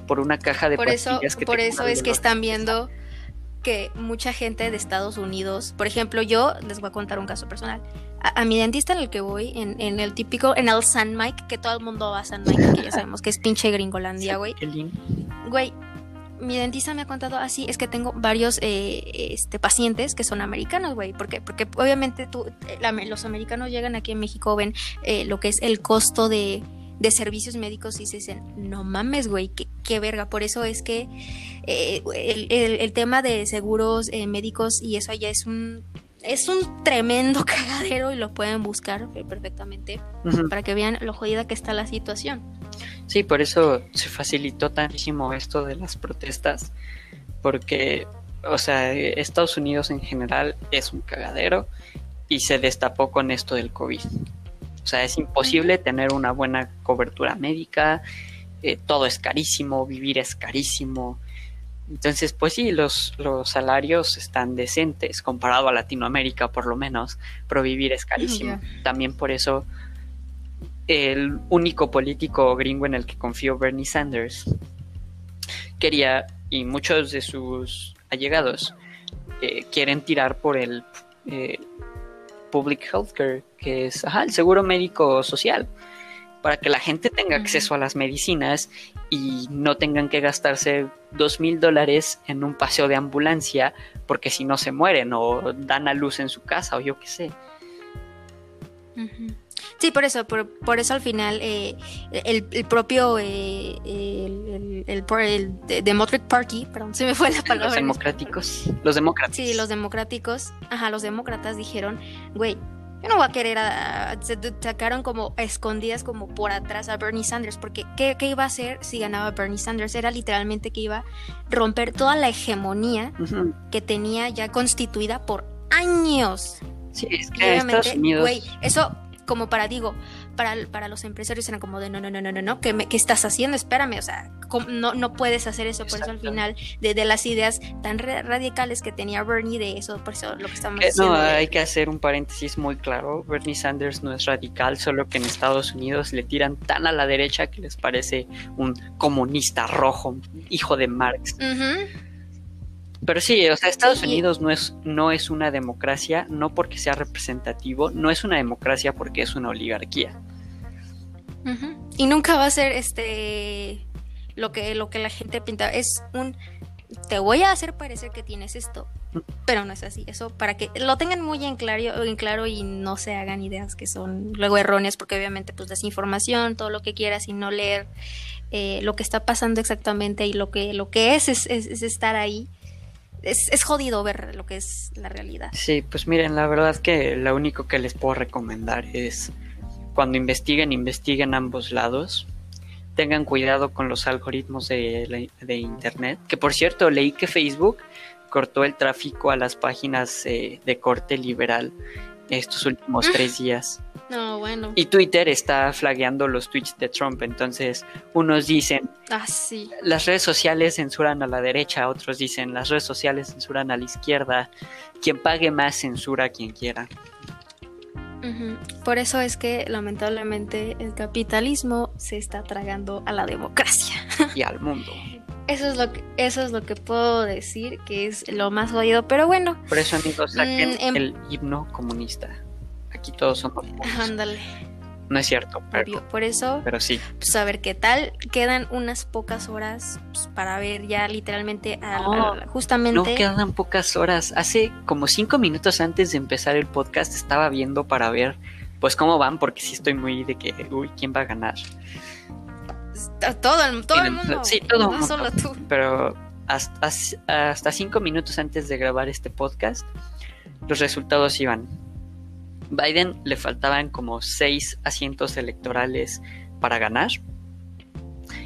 por una caja de por eso, Por eso es que están viendo que mucha gente de Estados Unidos, por ejemplo, yo les voy a contar un caso personal. A, mi dentista en el que voy, en, en, el típico, en el San Mike, que todo el mundo va a San Mike, que ya sabemos que es pinche gringolandia, güey. Güey, mi dentista me ha contado así, es que tengo varios eh, este, pacientes que son americanos, güey, porque, porque obviamente tú, los americanos llegan aquí en México, ven eh, lo que es el costo de, de servicios médicos y se dicen, no mames, güey, qué, qué verga. Por eso es que eh, el, el, tema de seguros médicos y eso allá es un es un tremendo cagadero y lo pueden buscar perfectamente para que vean lo jodida que está la situación. Sí, por eso se facilitó tantísimo esto de las protestas, porque, o sea, Estados Unidos en general es un cagadero y se destapó con esto del COVID. O sea, es imposible tener una buena cobertura médica, eh, todo es carísimo, vivir es carísimo. Entonces, pues sí, los, los salarios están decentes comparado a Latinoamérica por lo menos, pero vivir es carísimo. También por eso el único político gringo en el que confió Bernie Sanders quería, y muchos de sus allegados eh, quieren tirar por el eh, public healthcare, que es el seguro médico social, para que la gente tenga acceso a las medicinas y no tengan que gastarse dos mil dólares en un paseo de ambulancia porque si no se mueren o dan a luz en su casa o yo qué sé. Sí, por eso, por, por eso al final eh, el, el, propio eh, el, el, el, Democratic Party, perdón, se me fue la palabra. Los democráticos, los demócratas. Sí, los democráticos, ajá, los demócratas dijeron, güey, yo no voy a querer a, sacaron como escondidas como por atrás a Bernie Sanders, porque ¿qué, ¿qué, iba a hacer si ganaba Bernie Sanders? Era literalmente que iba a romper toda la hegemonía que tenía ya constituida por años. Sí, es que Estados Unidos... Güey, eso como para, digo, para, para los empresarios eran como de no, no, no, no, no, no, ¿qué, ¿qué estás haciendo? Espérame, o sea, no, no puedes hacer eso. Por eso al final, de, las ideas tan radicales que tenía Bernie, de eso, por eso lo que estamos diciendo. No, hay que hacer un paréntesis muy claro. Bernie Sanders no es radical, solo que en Estados Unidos le tiran tan a la derecha que les parece un comunista rojo, hijo de Marx. Pero sí, o sea, Estados Unidos no es, no es una democracia, no porque sea representativo, no es una democracia porque es una oligarquía. Y nunca va a ser este lo que, lo que la gente pinta. Es un te voy a hacer parecer que tienes esto, pero no es así. Eso para que lo tengan muy en claro, en claro y no se hagan ideas que son luego erróneas, porque obviamente pues desinformación, todo lo que quieras y no leer eh, lo que está pasando exactamente y lo que, lo que es es, es, estar ahí. Es, es, jodido ver lo que es la realidad. Sí, pues miren, la verdad que lo único que les puedo recomendar es cuando investiguen, investiguen ambos lados tengan cuidado con los algoritmos de, Internet. Que por cierto, leí que Facebook cortó el tráfico a las páginas eh, de corte liberal estos últimos tres días. No, bueno. Y Twitter está flagueando los tweets de Trump. Entonces, unos dicen, ah, sí. las redes sociales censuran a la derecha, otros dicen, las redes sociales censuran a la izquierda. Quien pague más censura a quien quiera. Por eso es que lamentablemente el capitalismo se está tragando a la democracia. Y al mundo. Eso es lo que, eso es lo que puedo decir que es lo más jodido, pero bueno. Por eso amigos, saquen mm, em el himno comunista. Aquí todos somos. Ándale. No es cierto, pero, por eso, pero sí. Pues a ver qué tal. Quedan unas pocas horas pues, para ver ya literalmente justamente. No quedan pocas horas. Hace como cinco minutos antes de empezar el podcast estaba viendo para ver pues cómo van, porque sí estoy muy de que, uy, ¿quién va a ganar? Todo, todo el mundo. Sí, todo el mundo. Solo tú. Pero hasta, hasta cinco minutos antes de grabar este podcast, los resultados iban Biden le faltaban como seis asientos electorales para ganar.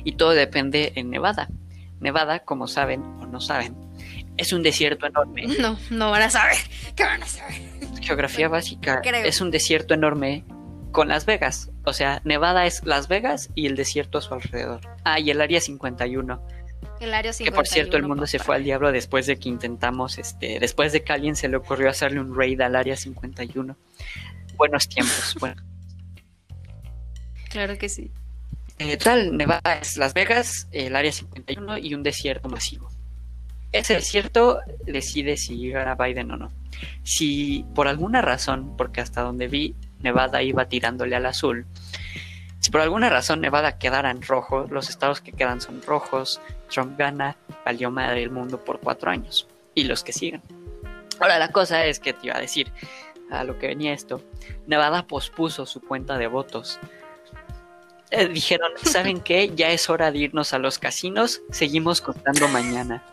Y todo depende en Nevada. Nevada, como saben o no saben, es un desierto enorme. No, no van a saber. ¿Qué van a saber? Geografía básica. Es un desierto enorme con Las Vegas. O sea, Nevada es Las Vegas y el desierto a su alrededor. Ah, y el área 51 el área 51, que por cierto el mundo se fue al diablo después de que intentamos, este, después de que a alguien se le ocurrió hacerle un raid al área 51. Buenos tiempos, bueno. Claro que sí. Eh, tal, Nevada es Las Vegas, el área 51 y un desierto masivo. Ese desierto decide si gana Biden o no. Si por alguna razón, porque hasta donde vi Nevada iba tirándole al azul, si por alguna razón Nevada quedara en rojo, los estados que quedan son rojos, Trump gana, valió madre el mundo por cuatro años. Y los que sigan. Ahora la cosa es que te iba a decir, a lo que venía esto, Nevada pospuso su cuenta de votos. Eh, dijeron, ¿saben qué? Ya es hora de irnos a los casinos, seguimos contando mañana.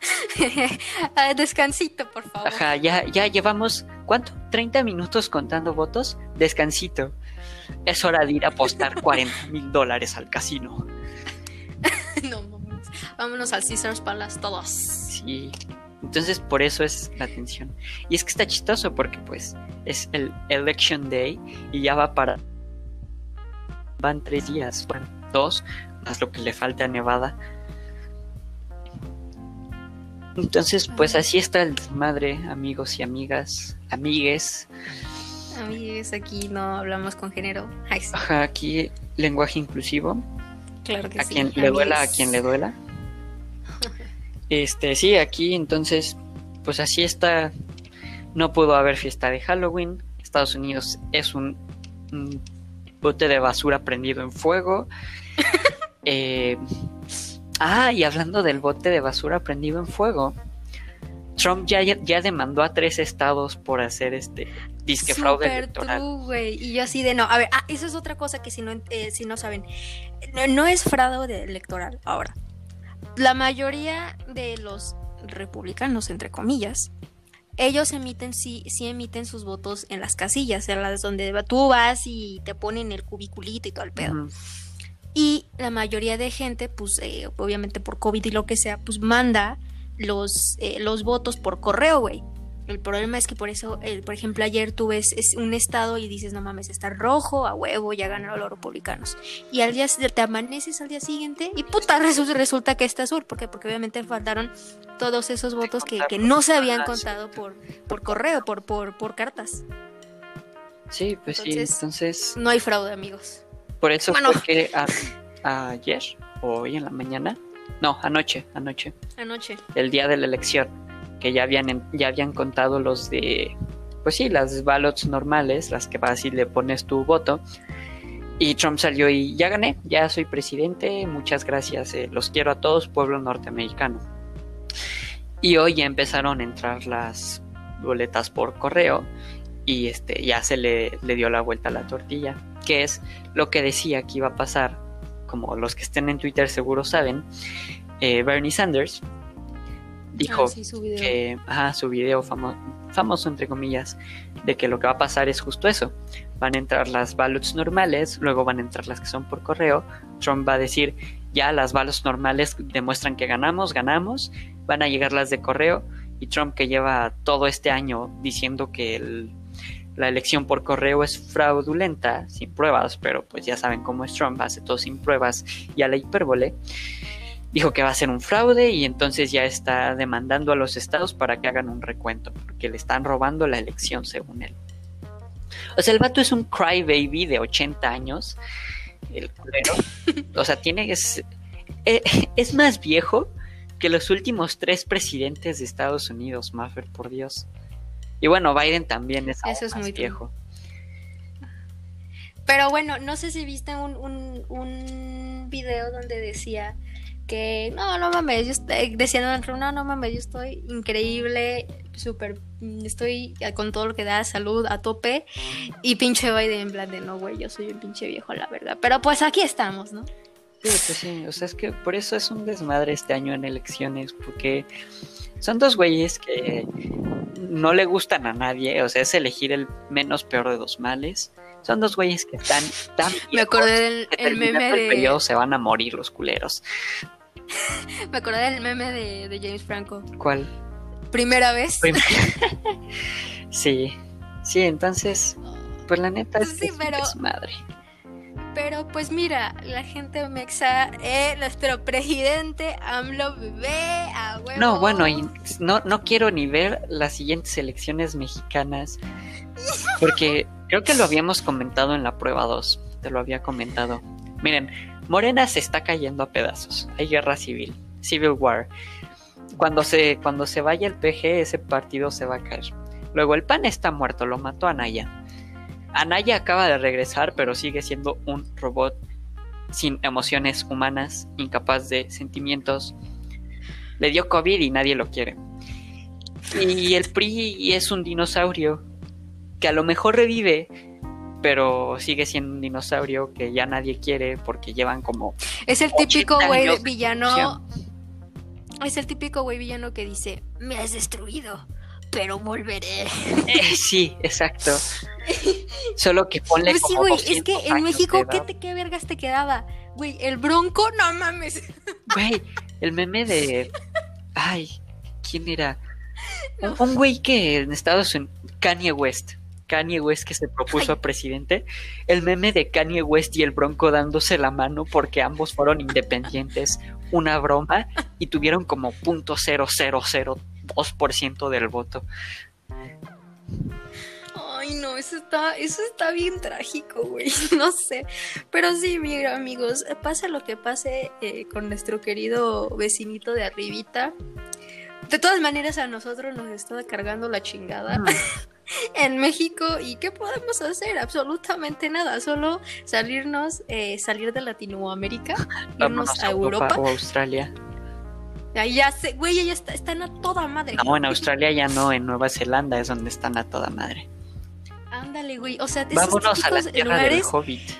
Ah, descansito, por favor. Ajá, ya, ya llevamos, ¿cuánto? ¿30 minutos contando votos? Descansito es hora de ir a apostar 40 mil dólares al casino. no, vámonos al Caesars Palace todos. Sí, entonces por eso es la atención. Y es que está chistoso porque pues es el Election Day y ya va para... Van tres días, bueno, dos, más lo que le falta a Nevada. Entonces, pues así está el madre, amigos y amigas, amigues. Amigues, aquí no hablamos con género. Ajá, aquí lenguaje inclusivo. Claro que a quien le duela, a quien le duela. este, sí, aquí entonces, pues así está. No pudo haber fiesta de Halloween. Estados Unidos es un, bote de basura prendido en fuego. Eh, ah, y hablando del bote de basura prendido en fuego, Trump ya, ya demandó a tres estados por hacer este disque fraude electoral. Y yo así de no, a ver, ah, eso es otra cosa que si no, eh, si no saben, no, es fraude electoral ahora. La mayoría de los republicanos, entre comillas, ellos emiten, sí, sí emiten sus votos en las casillas, en las donde tú vas y te ponen el cubiculito y todo el pedo. Y la mayoría de gente, pues eh, obviamente por COVID y lo que sea, pues manda los, eh, los votos por correo, güey. El problema es que por eso, por ejemplo, ayer tú ves un estado y dices, no mames, está rojo, a huevo, ya ganaron los republicanos. Y al día te amaneces al día siguiente y puta, resulta que está azul. ¿Por qué? Porque obviamente faltaron todos esos votos que, no se habían contado por, por correo, por, por, por cartas. Sí, pues sí, entonces... No hay fraude, amigos. Por eso fue que ayer o hoy en la mañana no, anoche, anoche. Anoche. El día de la elección, que ya habían, ya habían contado los de, pues sí, las ballots normales, las que vas y le pones tu voto. Y Trump salió y ya gané, ya soy presidente, muchas gracias, eh, los quiero a todos, pueblo norteamericano. Y hoy ya empezaron a entrar las boletas por correo y este ya se le, le dio la vuelta a la tortilla, que es lo que decía que iba a pasar, como los que estén en Twitter seguro saben, eh, Bernie Sanders dijo Ah, sí, su video. que su video famo- famoso entre comillas de que lo que va a pasar es justo eso van a entrar las ballots normales luego van a entrar las que son por correo Trump va a decir ya las ballots normales demuestran que ganamos ganamos van a llegar las de correo y Trump que lleva todo este año diciendo que el- la elección por correo es fraudulenta sin pruebas pero pues ya saben cómo es Trump hace todo sin pruebas y a la hipérbole dijo que va a ser un fraude y entonces ya está demandando a los estados para que hagan un recuento, porque le están robando la elección según él. O sea, el vato es un crybaby de 80 años, el culero. O sea, tiene es, eh, es más viejo que los últimos tres presidentes de Estados Unidos, Maffer, por Dios. Y bueno, Biden también es, Eso es muy viejo. Pero bueno, no sé si viste un, un, un video donde decía que no, no mames, yo estoy, decía Donald Trump, no, no mames, yo estoy increíble, súper, mm, estoy con todo lo que da salud a tope. Y pinche Biden en plan de no, güey, yo soy un pinche viejo, la verdad. Pero pues aquí estamos, ¿no? Sí, pues sí, o sea, es que por eso es un desmadre este año en elecciones, porque son dos güeyes que no le gustan a nadie, o sea, es elegir el menos peor de dos males. Son dos güeyes que están tan Me acordé del el meme el de. periodo se van a morir los culeros. Me acordé del meme de, de James Franco. ¿Cuál? Primera vez. Sí, sí, entonces, pues la neta es Sí, que es un pero- pues mira, la gente mexa, eh, nuestro presidente AMLO bebé, a. No, bueno, y no, no quiero ni ver las siguientes elecciones mexicanas. Porque creo que lo habíamos comentado en la prueba 2. Te lo había comentado. Miren, Morena se está cayendo a pedazos. Hay guerra civil. Civil War. Cuando se, cuando se vaya el PG, ese partido se va a caer. Luego el PAN está muerto, lo mató Anaya. Anaya acaba de regresar, pero sigue siendo un robot sin emociones humanas, incapaz de sentimientos. Le dio COVID y nadie lo quiere. Y el PRI es un dinosaurio que a lo mejor revive, pero sigue siendo un dinosaurio que ya nadie quiere porque llevan como Es el típico 80 güey villano. Es el típico güey villano que dice, me has destruido, pero volveré. Eh, sí, exacto. Solo que ponle Pues sí, como güey, es 200 que en México, ¿qué, te, ¿qué vergas te quedaba? Güey, el bronco, no mames. Güey, el meme de. Ay, ¿quién era? Un, un güey que en Estados Unidos. Kanye West. Kanye West que se propuso Ay. a presidente. El meme de Kanye West y el Bronco dándose la mano porque ambos fueron independientes. Una broma y tuvieron como .0002% del voto. Ay, no, eso está, eso está bien trágico, güey. No sé. Pero sí, mira, amigos, pase lo que pase eh, con nuestro querido vecinito de arribita. De todas maneras, a nosotros nos está cargando la chingada en México. ¿Y qué podemos hacer? Absolutamente nada. Solo salirnos, eh, salir de Latinoamérica, irnos Vámonos a Europa. o a Australia. Ahí ya sé, güey, ya está, están a toda madre. No, en Australia ya no, en Nueva Zelanda es donde están a toda madre. Ándale, güey. O sea, de Vámonos a la tierra del lugares Hobbit.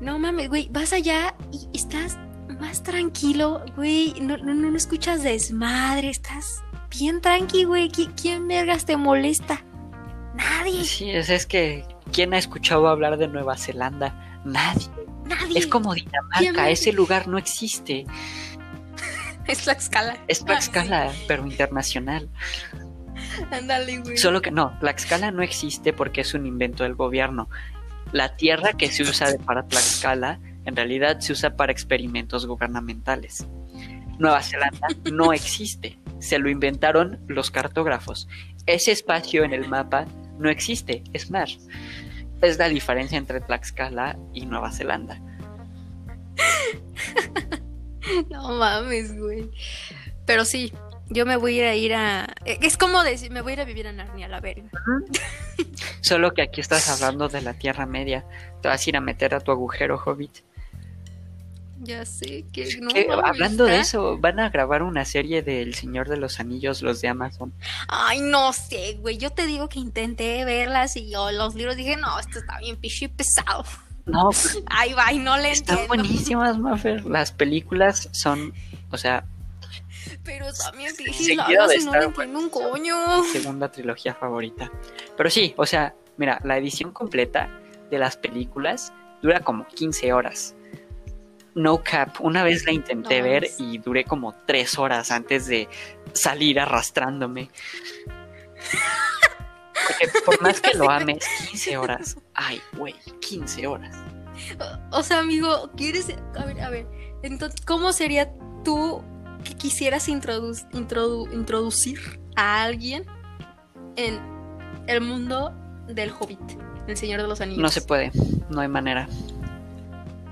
No mames, güey, vas allá y estás más tranquilo, güey. No, no, no, escuchas desmadre, estás bien tranqui, güey. ¿Qui- ¿Quién vergas te molesta? Nadie, Sí, es, es que ¿quién ha escuchado hablar de Nueva Zelanda? Nadie. nadie. Es como ¿Quién Dinamarca, ese lugar no existe. Es Tlaxcala. Es Tlaxcala, pero internacional. Ándale, güey. Solo que no, Tlaxcala no existe porque es un invento del gobierno. La tierra que se usa para Tlaxcala en realidad se usa para experimentos gubernamentales. Nueva Zelanda no existe, se lo inventaron los cartógrafos. Ese espacio en el mapa no existe, es mar. Es la diferencia entre Tlaxcala y Nueva Zelanda. No mames, güey. Pero sí, yo me voy a ir a eh, Es como decir, me voy a ir a vivir a Narnia, la verga. Solo que aquí estás hablando de la Tierra Media. Te vas a ir a meter a tu agujero, Hobbit. Ya sé que no. Hablando de eso, van a grabar una serie del Señor de los Anillos, los de Amazon. Ay, no sé, güey. Yo te digo que intenté verlas y yo los libros dije, no, esto está bien pichi pesado. No, Ay, va, y no le están entiendo. buenísimas, Maffer. Las películas son, o sea, Pero también pichi de largas y no le entiendo un coño. segunda trilogía favorita. Pero sí, o sea, mira, la edición completa de las películas dura como 15 horas. No cap, una vez la intenté No ver y duré como 3 horas antes de salir arrastrándome. Porque por más que lo ames, 15 horas. Ay, güey, 15 horas. O sea, amigo, ¿quieres...? A ver, a ver. Entonces, ¿cómo sería tú que quisieras introdu- introdu- introducir a alguien en el mundo del Hobbit, el Señor de los Anillos? No se puede, no hay manera.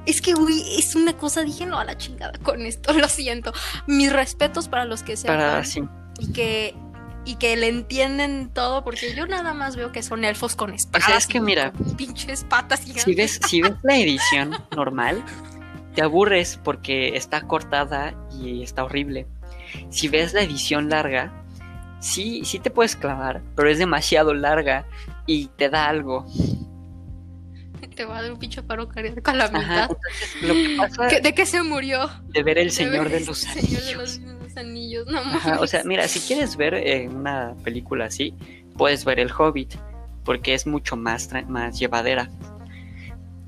Es que, güey, es una cosa, dije no a la chingada con esto, lo siento. Mis respetos para los que sean Para sí. y que y que le entienden todo, porque yo nada más veo que son elfos con espadas. O sea, es que mira, pinches patas gigantes. Si ves, si ves la edición normal, te aburres porque está cortada y está horrible. Si ves la edición larga, sí, sí te puedes clavar, pero es demasiado larga y te da algo. Te va a dar un pinche paro cardíaco a la Ajá, mitad. entonces lo que pasa ¿Qué- ¿De qué se murió? de ver El Señor de los Señor de Anillos. los, los anillos. No Ajá, o sea, mira, si quieres ver eh, una película así, puedes ver El Hobbit, porque es mucho más, más llevadera.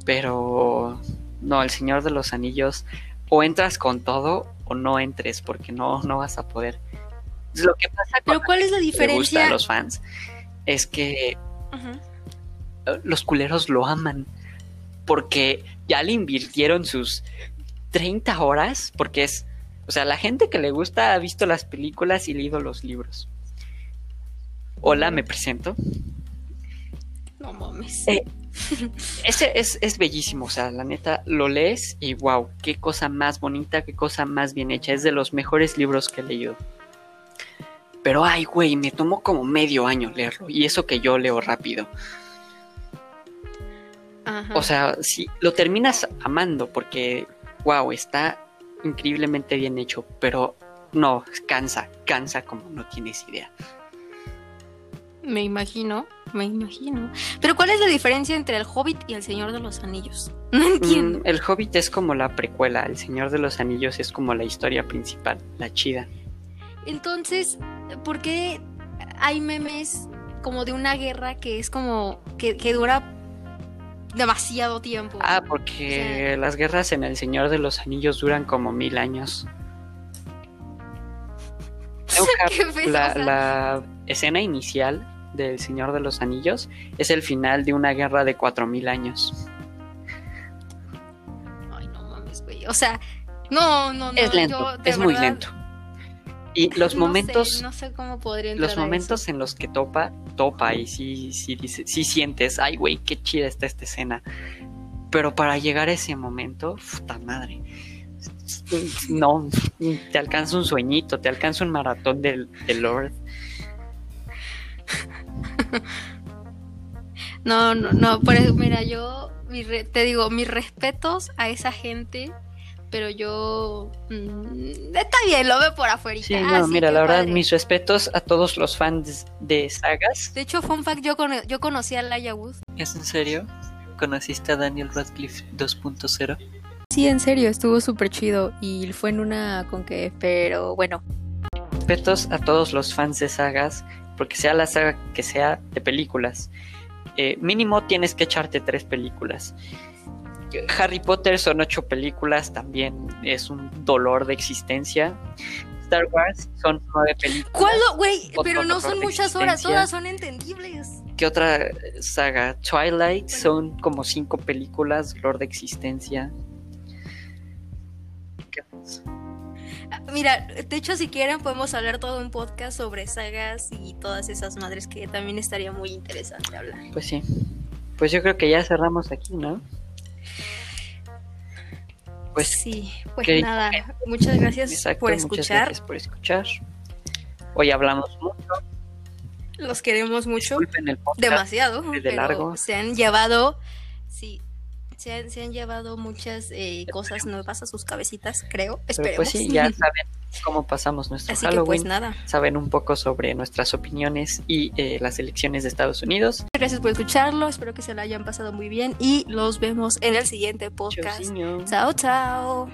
Pero no, El Señor de los Anillos, o entras con todo o no entres, porque no, no vas a poder. Lo que pasa con Pero ¿cuál es la le gusta diferencia? a los fans es que Ujú. Los culeros lo aman, porque ya le invirtieron sus 30 horas, porque es, o sea, la gente que le gusta ha visto las películas y leído los libros. Hola, me presento. No mames. Eh, Ese es, es bellísimo, o sea, la neta, lo lees y wow, qué cosa más bonita, qué cosa más bien hecha. Es de los mejores libros que he leído. Pero ay, güey, me tomó como medio año leerlo. Y eso que yo leo rápido. Ajá. O sea, si lo terminas amando porque, wow, está increíblemente bien hecho, pero no, cansa, cansa como no tienes idea. Me imagino, me imagino. Pero ¿cuál es la diferencia entre el Hobbit y el Señor de los Anillos? No entiendo. Mm, el Hobbit es como la precuela, El Señor de los Anillos es como la historia principal, la chida. Entonces, ¿por qué hay memes como de una guerra que es como que, que dura demasiado tiempo? Ah, porque las guerras en El Señor de los Anillos duran como mil años. La, la escena inicial del Señor de los Anillos es el final de una guerra de cuatro mil años. Ay, no mames, güey. O sea, no, no, no. es lento, yo, es muy lento. Y los no momentos, sé, no sé cómo podría los momentos en los que topa, topa y sí, sí, dice- sí sientes, ay güey, qué chida está esta escena. Pero para llegar a ese momento, puta madre. No, te alcanza un sueñito, te alcanza un maratón del, del Lord. No, no, no, por eso, mira, yo mi re- te digo, mis respetos a esa gente, pero yo mm, está bien, lo veo por afuera. Sí, no, mira, la verdad, mis respetos a todos los fans de sagas. De hecho, fun fact, yo, cono- yo conocí a Laia Wood. ¿Es en serio? ¿Conociste a Daniel Radcliffe 2.0? Sí, en serio, estuvo súper chido y fue en una con que, pero bueno. Respetos a todos los fans de sagas, porque sea la saga que sea de películas. eh, mínimo tienes que echarte tres películas. Harry Potter son ocho películas, también es un dolor de existencia. Star Wars son nueve películas. ¿Cuál, güey? Pero no son muchas horas, todas son entendibles. ¿Qué otra saga? Twilight son como cinco películas, dolor de existencia. ¿Qué más? Mira, de hecho, si quieren, podemos hablar todo un podcast sobre sagas y todas esas madres que también estaría muy interesante hablar. Pues sí. Pues yo creo que ya cerramos aquí, ¿no? Pues sí, pues ok. nada, muchas gracias Exacto, por muchas escuchar. gracias por escuchar. Hoy hablamos mucho, Los queremos mucho, disculpen el podcast. demasiado, de largo. se han llevado, sí, se han, se han llevado muchas eh, cosas nuevas a sus cabecitas, creo. Pero pues sí, ya saben cómo pasamos nuestro Así que Halloween. pues nada. Saben un poco sobre nuestras opiniones y eh, las elecciones de Estados Unidos. Gracias por escucharlo. Espero que se lo hayan pasado muy bien y los vemos en el siguiente podcast. Chauciño. Chao, chao.